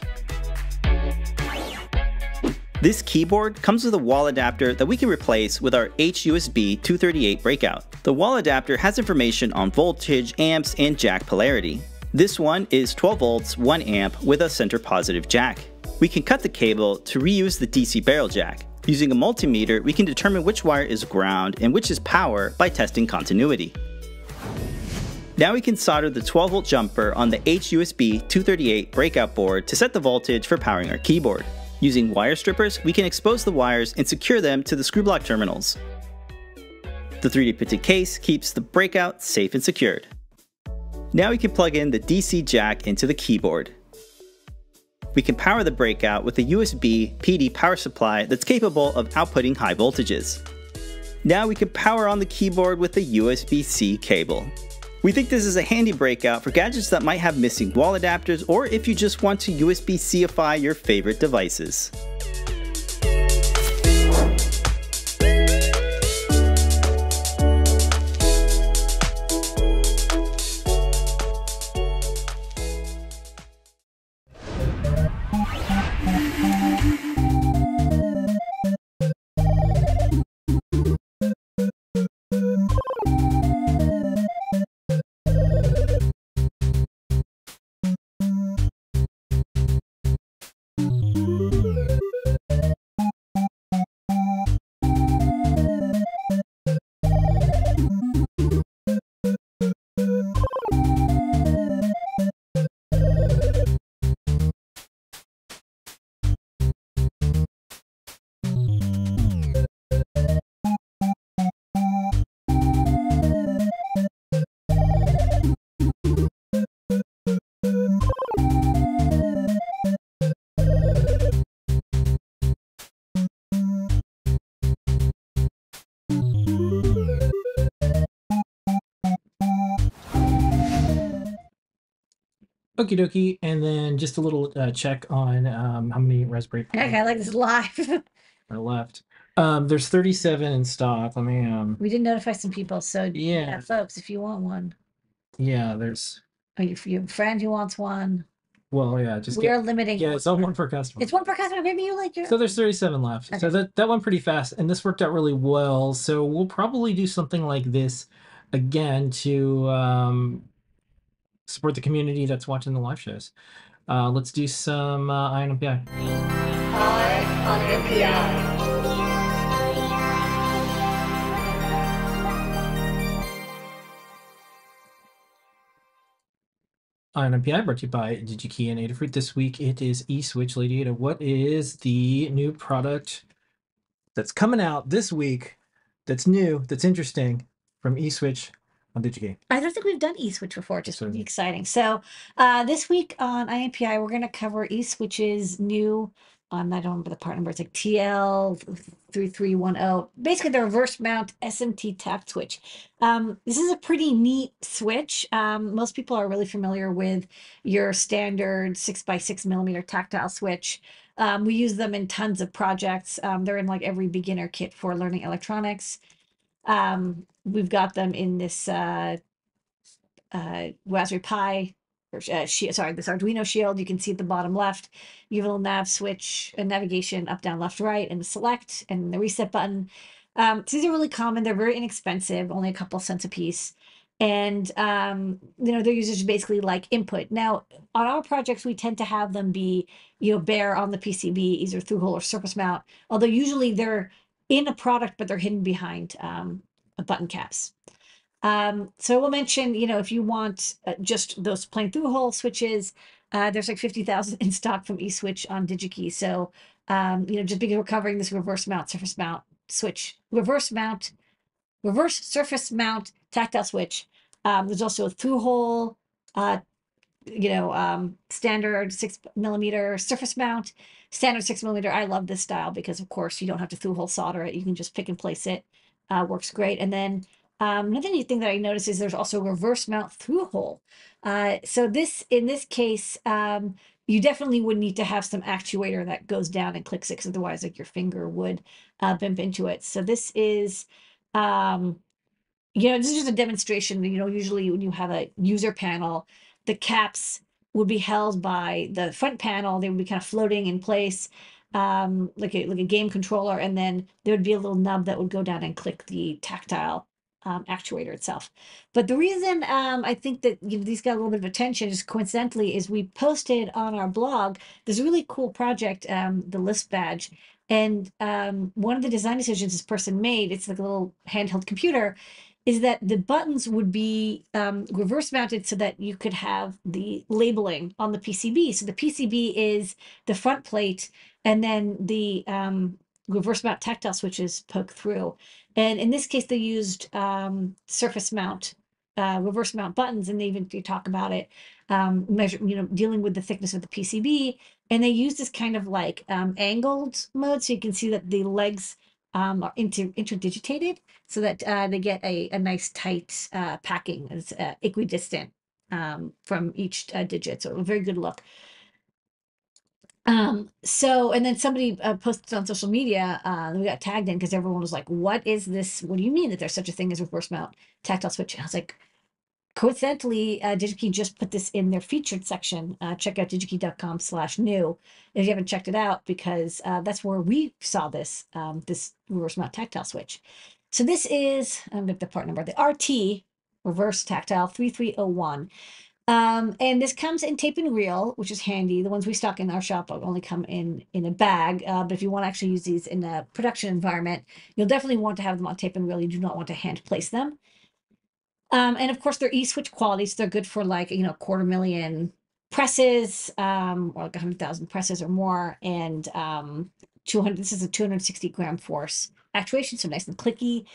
This keyboard comes with a wall adapter that we can replace with our HUSB 238 breakout. The wall adapter has information on voltage, amps, and jack polarity. This one is 12 volts, 1 amp with a center positive jack. We can cut the cable to reuse the DC barrel jack. Using a multimeter, we can determine which wire is ground and which is power by testing continuity. Now we can solder the 12 volt jumper on the HUSB 238 breakout board to set the voltage for powering our keyboard. Using wire strippers, we can expose the wires and secure them to the screw block terminals. The 3D printed case keeps the breakout safe and secured. Now we can plug in the DC jack into the keyboard. We can power the breakout with a USB PD power supply that's capable of outputting high voltages. Now we can power on the keyboard with a USB-C cable. We think this is a handy breakout for gadgets that might have missing wall adapters or if you just want to USB-Cify your favorite devices. Okie dokie, and then just a little uh, check on um, how many Raspberry Pi Okay, I like this live. are left. Um, there's 37 in stock. Let me um, we did notify some people, so yeah, yeah, folks, if you want one, yeah. There's or if you have a friend who wants one, well, yeah. Just we get are limiting. yeah. It's all one per customer. It's one per customer. Maybe you like your. So there's 37 left. So Okay. that that went pretty fast, and this worked out really well. So we'll probably do something like this again to um, support the community that's watching the live shows. Uh, let's do some uh, Eye on NPI. INPI brought to you by DigiKey and Adafruit. This week it is eSwitch Lady Ada. What is the new product that's coming out this week that's new, that's interesting from eSwitch on DigiKey? I don't think we've done eSwitch before, just exciting. So uh, this week on Eye on NPI, we're going to cover eSwitch's new, um, I don't remember the part number, it's like TL3310. Basically, the reverse mount SMT tap switch. Um, this is a pretty neat switch. Um, most people are really familiar with your standard six by six millimeter tactile switch. Um, we use them in tons of projects. Um, they're in like every beginner kit for learning electronics. Um, we've got them in this uh, uh, Raspberry Pi, or uh, shi- sorry, this Arduino Shield. You can see at the bottom left, you have a little nav switch, a navigation up, down, left, right, and select and the reset button. Um, so these are really common. They're very inexpensive, only a couple cents a piece. And um, you know, their users basically like input. Now, on our projects, we tend to have them be, you know, bare on the PCB, either through hole or surface mount. Although usually they're in a product, but they're hidden behind um, button caps. Um, so we'll mention, you know, if you want uh, just those plain through hole switches, uh, there's like 50,000 in stock from eSwitch on DigiKey. So, um, you know, just because we're covering this reverse mount, surface mount switch, reverse mount, reverse surface mount tactile switch. Um, there's also a through hole, uh, you know, um, standard six millimeter surface mount, standard six millimeter. I love this style because, of course, you don't have to through hole solder it. You can just pick and place it. Uh, works great. And then um, another neat thing that I noticed is there's also reverse mount through hole. Uh, so this, in this case, um, you definitely would need to have some actuator that goes down and clicks it, 'cause otherwise like your finger would uh, bump into it. So this is, um, you know, this is just a demonstration. You know, usually when you have a user panel, the caps would be held by the front panel. They would be kind of floating in place, um, like a like a game controller, and then there would be a little nub that would go down and click the tactile um, actuator itself. But the reason um, I think that you know, these got a little bit of attention is coincidentally is we posted on our blog this really cool project, um, the Lisp badge. And um, one of the design decisions this person made, it's like a little handheld computer, is that the buttons would be um, reverse mounted so that you could have the labeling on the PCB. So the PCB is the front plate, and then the um, reverse mount tactile switches poke through. And in this case, they used um, surface mount, uh, reverse mount buttons, and they even you talk about it, um, measure, you know, dealing with the thickness of the PCB. And they use this kind of like um, angled mode, so you can see that the legs um, are inter interdigitated so that uh, they get a, a nice tight uh, packing. It's uh, equidistant um, from each uh, digit, so a very good look. Um, so, and then somebody uh, posted on social media, uh, we got tagged in because everyone was like, what is this? What do you mean that there's such a thing as reverse mount tactile switch? And I was like, coincidentally, uh, DigiKey just put this in their featured section. Uh, check out digikey.com slash new if you haven't checked it out, because uh, that's where we saw this, um, this reverse mount tactile switch. So this is, I'm going to the part number, the RT reverse tactile 3301. Um, and this comes in tape and reel, which is handy. The ones we stock in our shop only come in in a bag. Uh, but if you want to actually use these in a production environment, you'll definitely want to have them on tape and reel. You do not want to hand place them. Um, and of course, they're e-switch qualities. So they're good for like, you know, quarter million presses, um, or like 100,000 presses or more. And um, 200, this is a 260 gram force actuation, so nice and clicky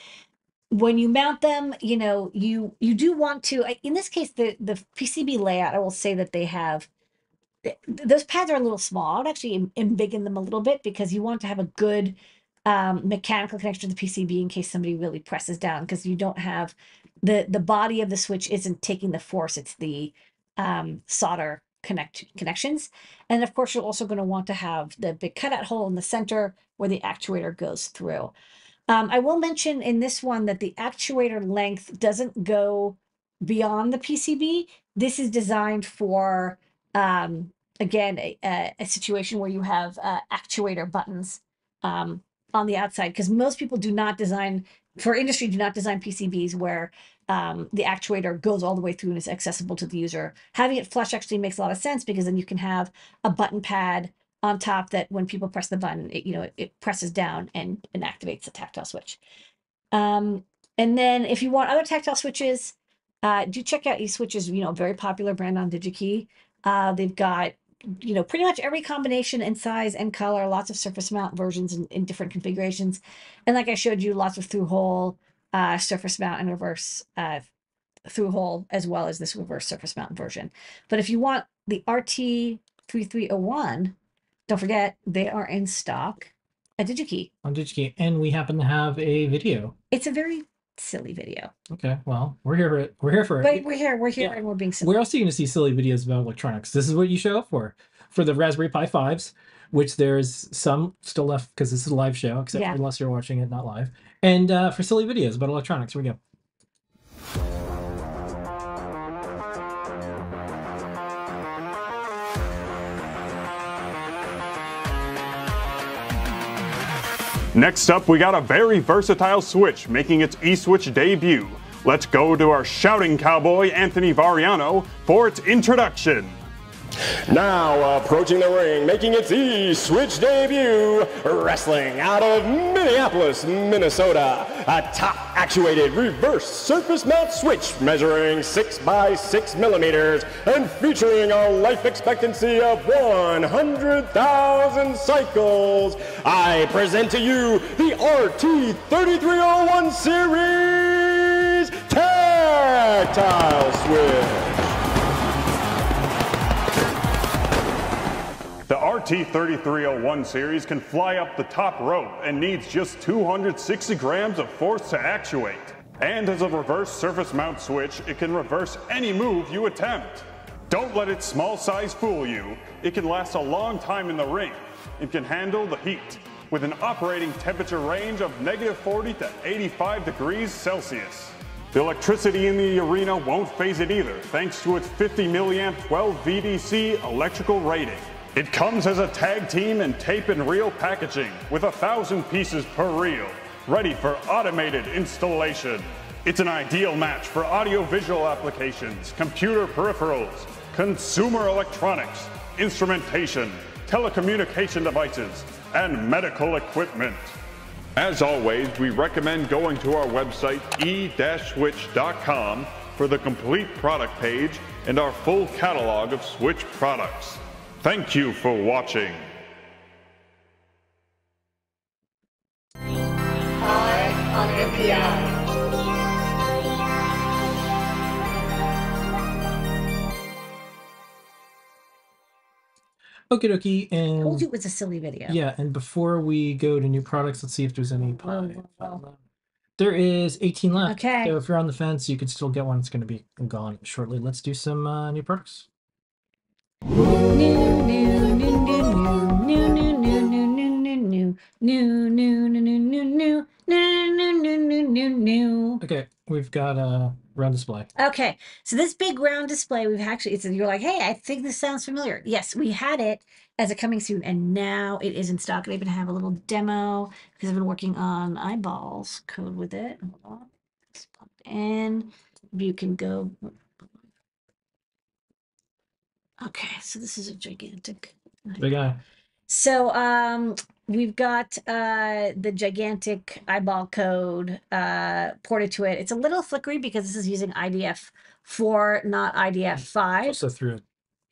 when you mount them, you know, you you do want to. In this case, the the PCB layout, I will say that they have those pads are a little small. I would actually embiggen them a little bit because you want to have a good um, mechanical connection to the PCB in case somebody really presses down because you don't have the the body of the switch isn't taking the force; it's the um, solder connect connections. And of course, you're also going to want to have the big cutout hole in the center where the actuator goes through. Um, I will mention in this one that the actuator length doesn't go beyond the PCB. This is designed for, um, again, a, a, situation where you have uh, actuator buttons um, on the outside, because most people do not design, for industry, do not design PCBs where um, the actuator goes all the way through and is accessible to the user. Having it flush actually makes a lot of sense because then you can have a button pad on top that when people press the button, it, you know, it, it presses down and, and activates the tactile switch. Um, and then if you want other tactile switches, uh, do check out eSwitch's, you know, very popular brand on DigiKey. Uh, they've got, you know, pretty much every combination and size and color, lots of surface mount versions in, in different configurations. And like I showed you, lots of through hole, uh, surface mount and reverse uh, through hole, as well as this reverse surface mount version. But if you want the RT3301, don't forget, they are in stock at DigiKey. On DigiKey. And we happen to have a video. It's a very silly video. Okay, well, we're here for it. We're here for it. But we're here, we're here, Yeah. and we're being silly. We're also going to see silly videos about electronics. This is what you show up for. For the Raspberry Pi 5s, which there's some still left because this is a live show, except Yeah. unless you're watching it not live. And uh, for silly videos about electronics, here we go. Next up, we got a very versatile Switch making its eSwitch debut. Let's go to our shouting cowboy, Anthony Variano, for its introduction. Now approaching the ring, making its E-Switch debut, wrestling out of Minneapolis, Minnesota, a top actuated reverse surface mount switch measuring 6 by 6 millimeters and featuring a life expectancy of 100,000 cycles. I present to you the RT3301 series tactile switch. RT3301 series can fly up the top rope and needs just 260 grams of force to actuate. And as a reverse surface mount switch, it can reverse any move you attempt. Don't let its small size fool you. It can last a long time in the ring and can handle the heat with an operating temperature range of negative 40 to 85 degrees Celsius. The electricity in the arena won't phase it either, thanks to its 50 milliamp 12 VDC electrical rating. It comes as a tag team and tape and reel packaging with a thousand pieces per reel, ready for automated installation. It's an ideal match for audiovisual applications, computer peripherals, consumer electronics, instrumentation, telecommunication devices, and medical equipment. As always, we recommend going to our website e-switch.com for the complete product page and our full catalog of Switch products. Thank you for watching. Okie dokie. And Told you it was a silly video. yeah, and before we go to new products, let's see if there's any pie. Whoa, whoa, whoa. There is 18 left. Okay. So if you're on the fence, you can still get one. It's going to be gone shortly. Let's do some uh, new products. Okay, we've got a round display. Okay, so this big round display, we've actually, it's, you're like, hey, I think this sounds familiar. Yes, we had it as a coming soon, and now it is in stock. And I even have a little demo because I've been working on eyeballs code with it. Hold on. It's plugged in. You can go. Okay, so this is a gigantic. Big eye. So um we've got uh the gigantic eyeball code uh ported to it. It's a little flickery because this is using IDF 4, not IDF 5. Also through it.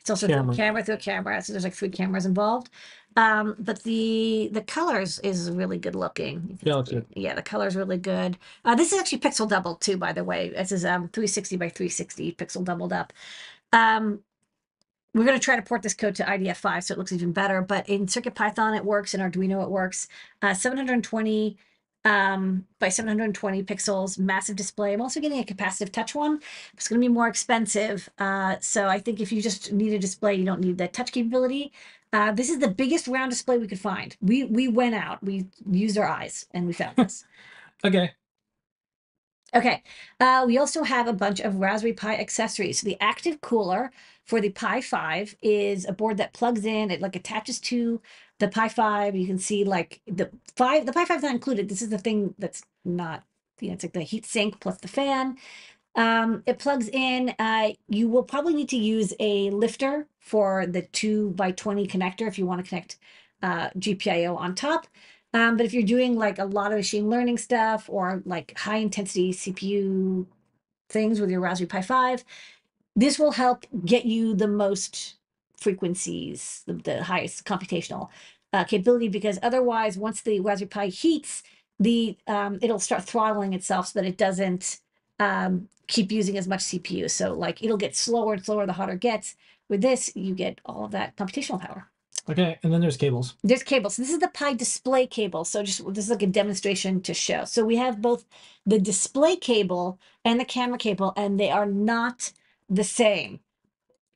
It's also through a camera. camera through a camera. So there's like three cameras involved. Um, but the the colors is really good looking. Yeah, looks good. yeah, the color's really good. Uh, this is actually pixel doubled too, by the way. This is um 360 by 360 pixel doubled up. Um, we're going to try to port this code to IDF5 so it looks even better. But in CircuitPython it works, in Arduino it works. Uh, 720 um, by 720 pixels, massive display. I'm also getting a capacitive touch one. It's going to be more expensive. Uh, so I think if you just need a display, you don't need the touch capability. Uh, this is the biggest round display we could find. We we went out, we used our eyes, and we found this. Okay. Okay. Uh, we also have a bunch of Raspberry Pi accessories. So the active cooler for the Pi 5 is a board that plugs in. It like attaches to the Pi 5. You can see like the five, the Pi 5 is not included. This is the thing that's not, you know, it's like the heat sink plus the fan. Um, it plugs in. Uh, you will probably need to use a lifter for the two by 20 connector if you want to connect uh, GPIO on top. Um, but if you're doing like a lot of machine learning stuff or like high intensity CPU things with your Raspberry Pi 5, this will help get you the most frequencies, the, the highest computational uh, capability, because otherwise, once the Raspberry Pi heats, the um, it'll start throttling itself so that it doesn't um, keep using as much CPU. So like it'll get slower and slower the hotter it gets. With this, you get all of that computational power. Okay. And then there's cables. There's cables. This is the Pi display cable. So just this is like a demonstration to show. So we have both the display cable and the camera cable, and they are not the same.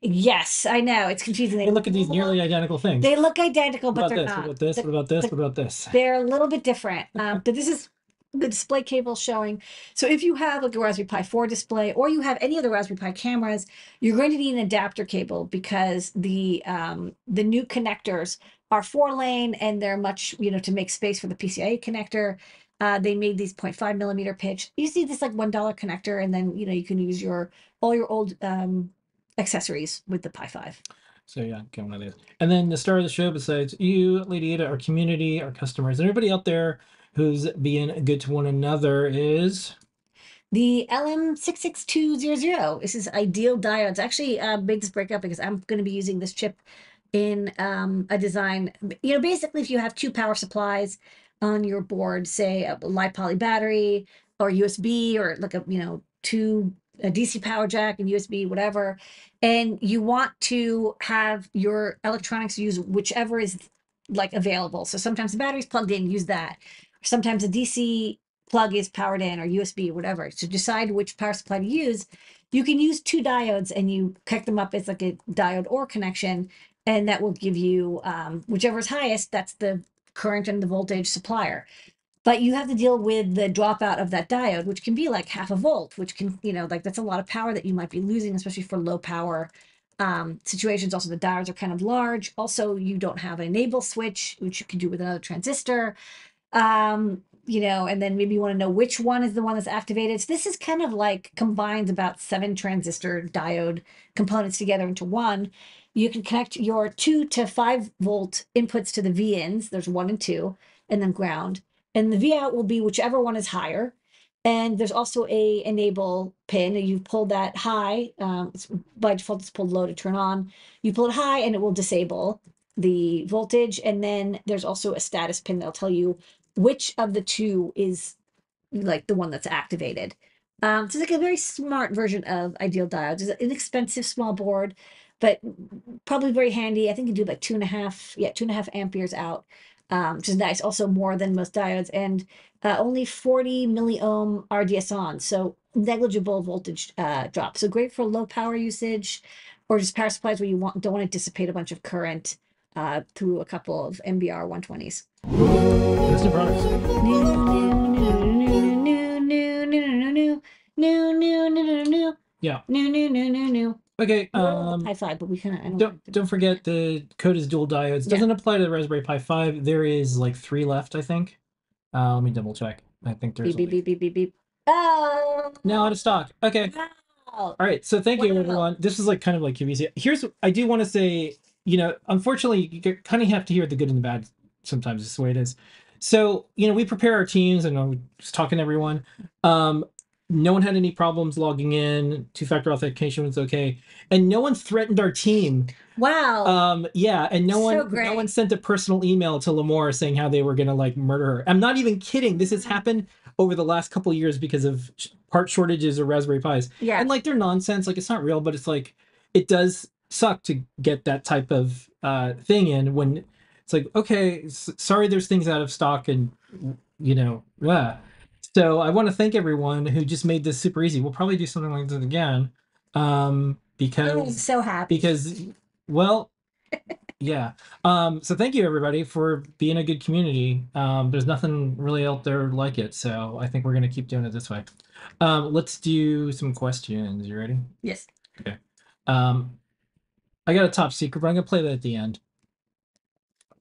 Yes, I know it's confusing. Hey, look at these nearly identical things. They look identical, but they're this? not. What about this? The- What about this? the- What about this? they're a little bit different. Um, but this is the display cable showing. So if you have like a Raspberry Pi 4 display or you have any other Raspberry Pi cameras, you're going to need an adapter cable because the um, the new connectors are four lane and they're much, you know, to make space for the PCIe connector. Uh, they made these 0.5 millimeter pitch. You see this like one dollar connector, and then you know you can use your all your old um, accessories with the Pi 5. So yeah, get one of these. And then the star of the show, besides you, Lady Ada, our community, our customers, and everybody out there who's being good to one another is The LM66200. This is Ideal Diodes. Actually, uh, made this breakup because I'm going to be using this chip in um, a design. You know, basically, if you have two power supplies on your board, say a lipoly battery or USB or like a, you know, two a DC power jack and USB, whatever, and you want to have your electronics use whichever is like available. So sometimes the battery's plugged in, use that. Sometimes a DC plug is powered in or USB or whatever. To decide which power supply to use, you can use two diodes and you connect them up as like a diode or connection, and that will give you um, whichever is highest. That's the current and the voltage supplier. But you have to deal with the dropout of that diode, which can be like half a volt, which can you know like that's a lot of power that you might be losing, especially for low power um, situations. Also, the diodes are kind of large. Also, you don't have an enable switch, which you can do with another transistor. Um, you know, and then maybe you want to know which one is the one that's activated. So this is kind of like combines about seven transistor diode components together into one. You can connect your two to five volt inputs to the V ins. There's one and two, and then ground. And the V out will be whichever one is higher. And there's also a enable pin. You pull that high. Um, it's, by default, it's pulled low to turn on. You pull it high, and it will disable the voltage. And then there's also a status pin that'll tell you which of the two is like the one that's activated. Um, so it's like a very smart version of Ideal Diodes. It's an inexpensive small board, but probably very handy. I think you do like two and a half, yeah, two and a half amperes out, um, which is nice. Also more than most diodes, and uh, only 40 milliohm RDS on, so negligible voltage uh, drop. So great for low power usage, or just power supplies where you want don't want to dissipate a bunch of current uh, through a couple of MBR 120s. Disney products. Yeah. No, no, no, no, no. Okay. Um, High five, but we kind of don't. Don't, don't forget the code is dual diodes. Doesn't yeah. apply to the Raspberry Pi five. There is like three left, I think. Uh, let me double check. I think there's. Beep only... beep beep beep beep. Oh. Now out of stock. Okay. Wow. All right. So thank wow. you, everyone. This is like kind of like QVC. Here's I do want to say you know, unfortunately, you kind of have to hear the good and the bad. Sometimes it's the way it is. So you know, we prepare our teams, and I'm just talking to everyone. Um, no one had any problems logging in. Two-factor authentication was okay, and no one threatened our team. Wow. Um, yeah, and no So one, no one sent a personal email to Limor saying how they were gonna like murder her. I'm not even kidding. This Mm-hmm. has happened over the last couple of years because of part shortages of Raspberry Pis yeah. and like they're nonsense like it's not real but it's like it does suck to get that type of uh thing in when it's like okay sorry there's things out of stock and you know yeah so i want to thank everyone who just made this super easy. We'll probably do something like this again um I'm because so happy. because well yeah. Um so thank you everybody for being a good community. Um there's nothing really out there like it so i think we're gonna keep doing it this way. Um let's do some questions. You ready? Yes. Okay. Um i got a top secret but i'm gonna play that at the end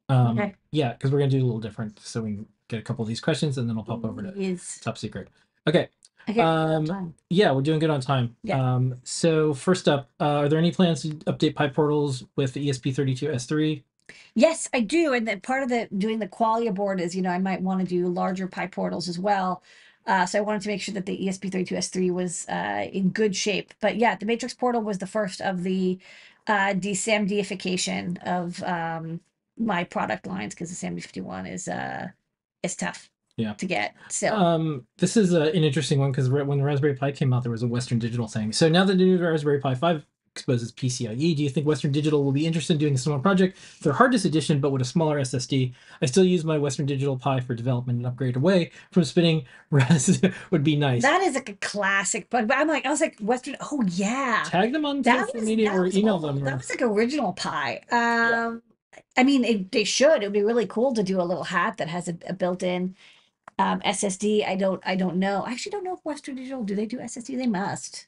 um Okay. yeah because we're gonna do a little different so we can get a couple of these questions and then i'll pop over to Is top secret okay okay. um, fine. yeah, we're doing good on time. Yeah. Um, so first up, uh, are there any plans to update PyPortals with the E ESP32S3? Yes, I do. And part of the doing the qualia board is, you know, I might want to do larger PyPortals as well. Uh, so I wanted to make sure that the E ESP32S3 was uh, in good shape. But yeah, the Matrix portal was the first of the uh, DSAM deification of um, my product lines because the SAMD51 is uh, is tough Yeah. to get. So Um, this is uh, an interesting one because when the Raspberry Pi came out, there was a Western Digital thing. So now that the new Raspberry Pi 5 exposes PCIe, do you think Western Digital will be interested in doing a similar project They're hard disk edition, but with a smaller SSD? I still use my Western Digital Pi for development and upgrade away from spinning res would be nice. that is like a classic. But, I'm like, I was like, Western. Oh yeah. Tag them on that social was, media or email them. That or- was like original pie. Um, I mean, it, they should. It would be really cool to do a little hat that has a, a built-in um, SSD. I don't. I don't know. I actually don't know if Western Digital do they do SSD. They must.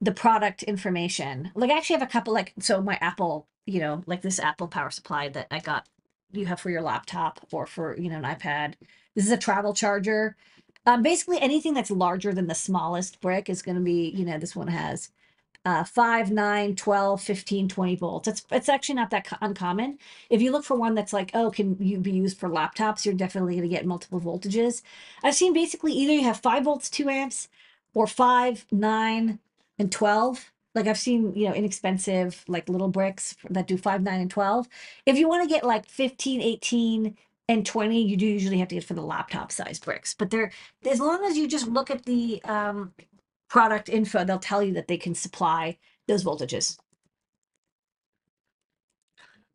the product information. Like I actually have a couple like so my Apple, you know, like this Apple power supply that I got you have for your laptop or for, you know, an iPad. This is a travel charger. Um basically anything that's larger than the smallest brick is going to be, you know, this one has uh 5 9 12 15 20 volts it's it's actually not that co- uncommon if you look for one that's like oh can you be used for laptops you're definitely going to get multiple voltages i've seen basically either you have 5 volts 2 amps or 5 9 and 12 like I've seen, you know, inexpensive like little bricks that do 5, 9 and 12. If you want to get like 15, 18 and 20, you do usually have to get for the laptop size bricks. But they're as long as you just look at the um product info, they'll tell you that they can supply those voltages.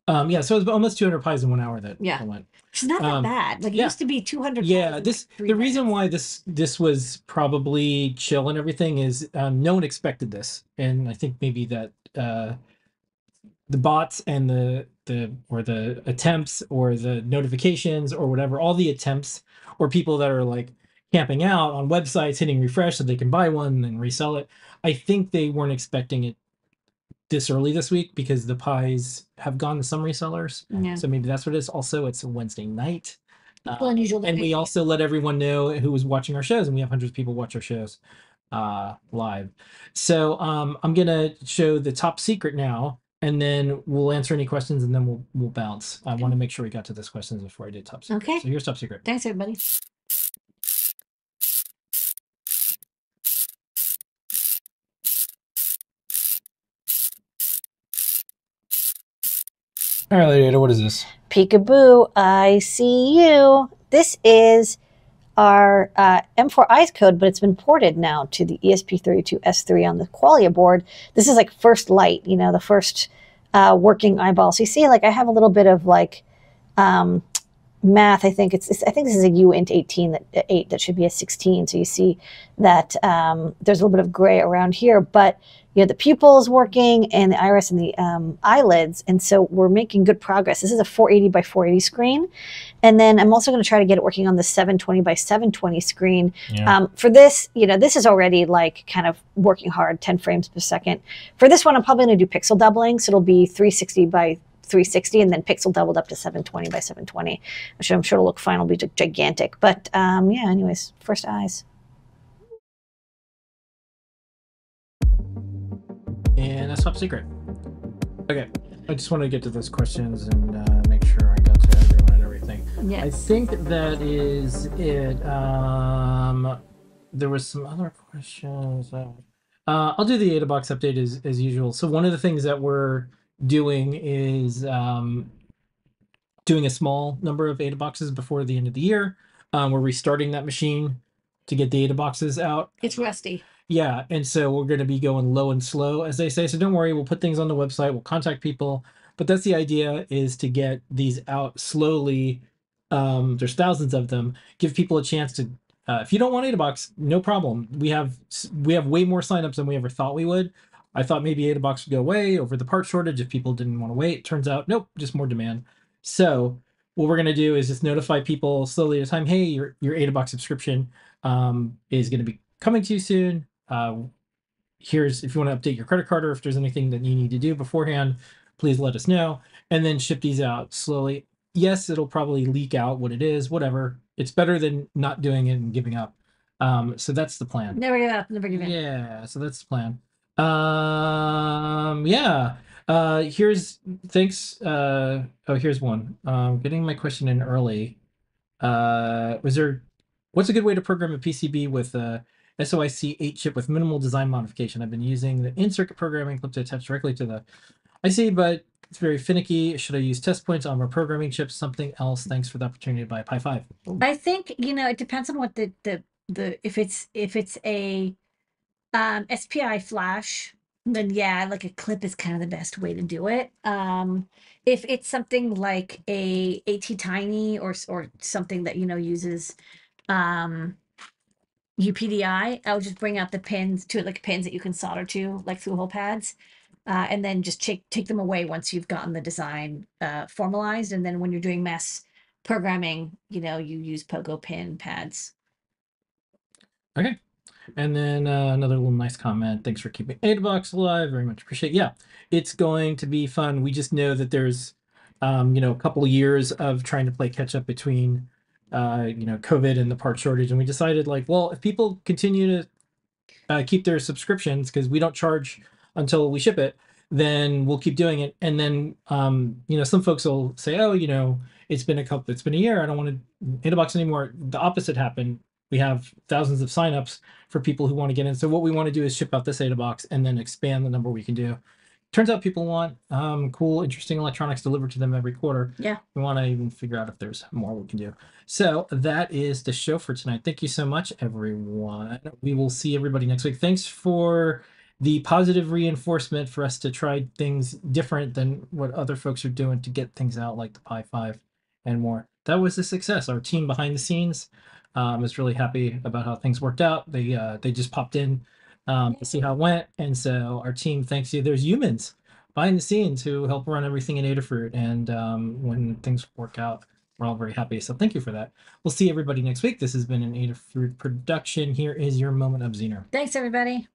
Um, yeah, so it was almost 200 pies in one hour that Yeah. that went. Is not that Um, bad. Like it yeah. used to be 200. Yeah, pies this like, the reason why this this was probably chill and everything is um, no one expected this, and I think maybe that uh, the bots and the the or the attempts or the notifications or whatever, all the attempts or people that are like camping out on websites, hitting refresh so they can buy one and resell it. I think they weren't expecting it this early this week because the pies have gone to some resellers. Yeah. So maybe that's what it is. Also, it's a Wednesday night. Uh, unusual and we also let everyone know who was watching our shows, and we have hundreds of people watch our shows uh, live. So um, I'm gonna show the top secret now, and then we'll answer any questions, and then we'll we'll bounce. I want to make sure we got to those questions before I did top secret. Okay. So here's top secret. Thanks, everybody. All right, Lady Ada, what is this? Peekaboo, I see you. This is our uh, M4 eyes code, but it's been ported now to the E ESP32S3 on the Qualia board. This is like first light, you know, the first uh, working eyeball. So you see, like I have a little bit of like um, math. I think it's, it's I think this is a uint 18 that uh, eight that should be a 16. So you see that um, there's a little bit of gray around here, but you know the pupil is working and the iris and the um, eyelids, and so we're making good progress. This is a 480 by 480 screen, and then I'm also going to try to get it working on the 720 by 720 screen. Yeah. Um, for this, you know, this is already like kind of working hard, 10 frames per second. For this one, I'm probably going to do pixel doubling, so it'll be 360 by 360 and then pixel doubled up to 720 by 720, which I'm sure will look fine. It'll be gigantic. But um, yeah, anyways, first eyes. And that's top secret. Okay, I just want to get to those questions and uh, make sure I got to everyone and everything. I think that is it. Um, there was some other questions. Uh, uh, I'll do the Ada box update as, as usual. So one of the things that we're doing is um, doing a small number of Ada boxes before the end of the year. Um, we're restarting that machine to get the Ada boxes out. It's rusty. Yeah, and so we're going to be going low and slow, as they say. So don't worry, we'll put things on the website, we'll contact people, but that's the idea: is to get these out slowly. Um, there's thousands of them. Give people a chance to. Uh, if you don't want AdaBox, no problem. We have we have way more signups than we ever thought we would. I thought maybe AdaBox would go away over the part shortage if people didn't want to wait. Turns out, nope, just more demand. So what we're gonna do is just notify people slowly at a time. Hey, your your AdaBox subscription um, is going to be coming to you soon. Uh, here's if you want to update your credit card or if there's anything that you need to do beforehand, please let us know. And then ship these out slowly. Yes, it'll probably leak out what it is, whatever. It's better than not doing it and giving up. Um, so that's the plan. Never give up. Never give in. Yeah, so that's the plan. Um, yeah. Uh, here's thanks. Uh, oh, here's one. Um, getting my question in early. Uh, was there? What's a good way to program a PCB with a SOIC 8 chip with minimal design modification? I've been using the in-circuit programming clip to attach directly to the IC, but it's very finicky. Should I use test points on my programming chips? Something else? Thanks for the opportunity to buy a Pi 5. I think you know it depends on what the the the if it's if it's a um SPI flash, then yeah, like a clip is kind of the best way to do it. Um, if it's something like a AT Tiny or or something that you know uses um UPDI, I'll just bring out the pins to it, like pins that you can solder to, like through hole pads. Uh, and then just take take them away once you've gotten the design uh, formalized. And then when you're doing mass programming, you know, you use pogo pin pads. Okay. And then uh, another little nice comment. Thanks for keeping AdaBox alive. Very much appreciate. Yeah, it's going to be fun. We just know that there's, um, you know, a couple years of trying to play catch up between, uh, you know, COVID and the part shortage, and we decided like, well, if people continue to uh, keep their subscriptions because we don't charge until we ship it, then we'll keep doing it. And then, um, you know, some folks will say, oh, you know, it's been a couple, it's been a year. I don't want to AdaBox anymore. The opposite happened we have thousands of signups for people who want to get in. So what we want to do is ship out this AdaBox and then expand the number we can do. Turns out people want um, cool, interesting electronics delivered to them every quarter. Yeah. We want to even figure out if there's more we can do. So that is the show for tonight. Thank you so much, everyone. We will see everybody next week. Thanks for the positive reinforcement for us to try things different than what other folks are doing to get things out like the Pi 5 and more. That was a success. Our team behind the scenes um, is really happy about how things worked out. They uh, they just popped in um, to see how it went, and so our team thanks you. There's humans behind the scenes who help run everything in Adafruit, and um, when things work out, we're all very happy. So thank you for that. We'll see everybody next week. This has been an Adafruit production. Here is your moment of Zener. Thanks, everybody.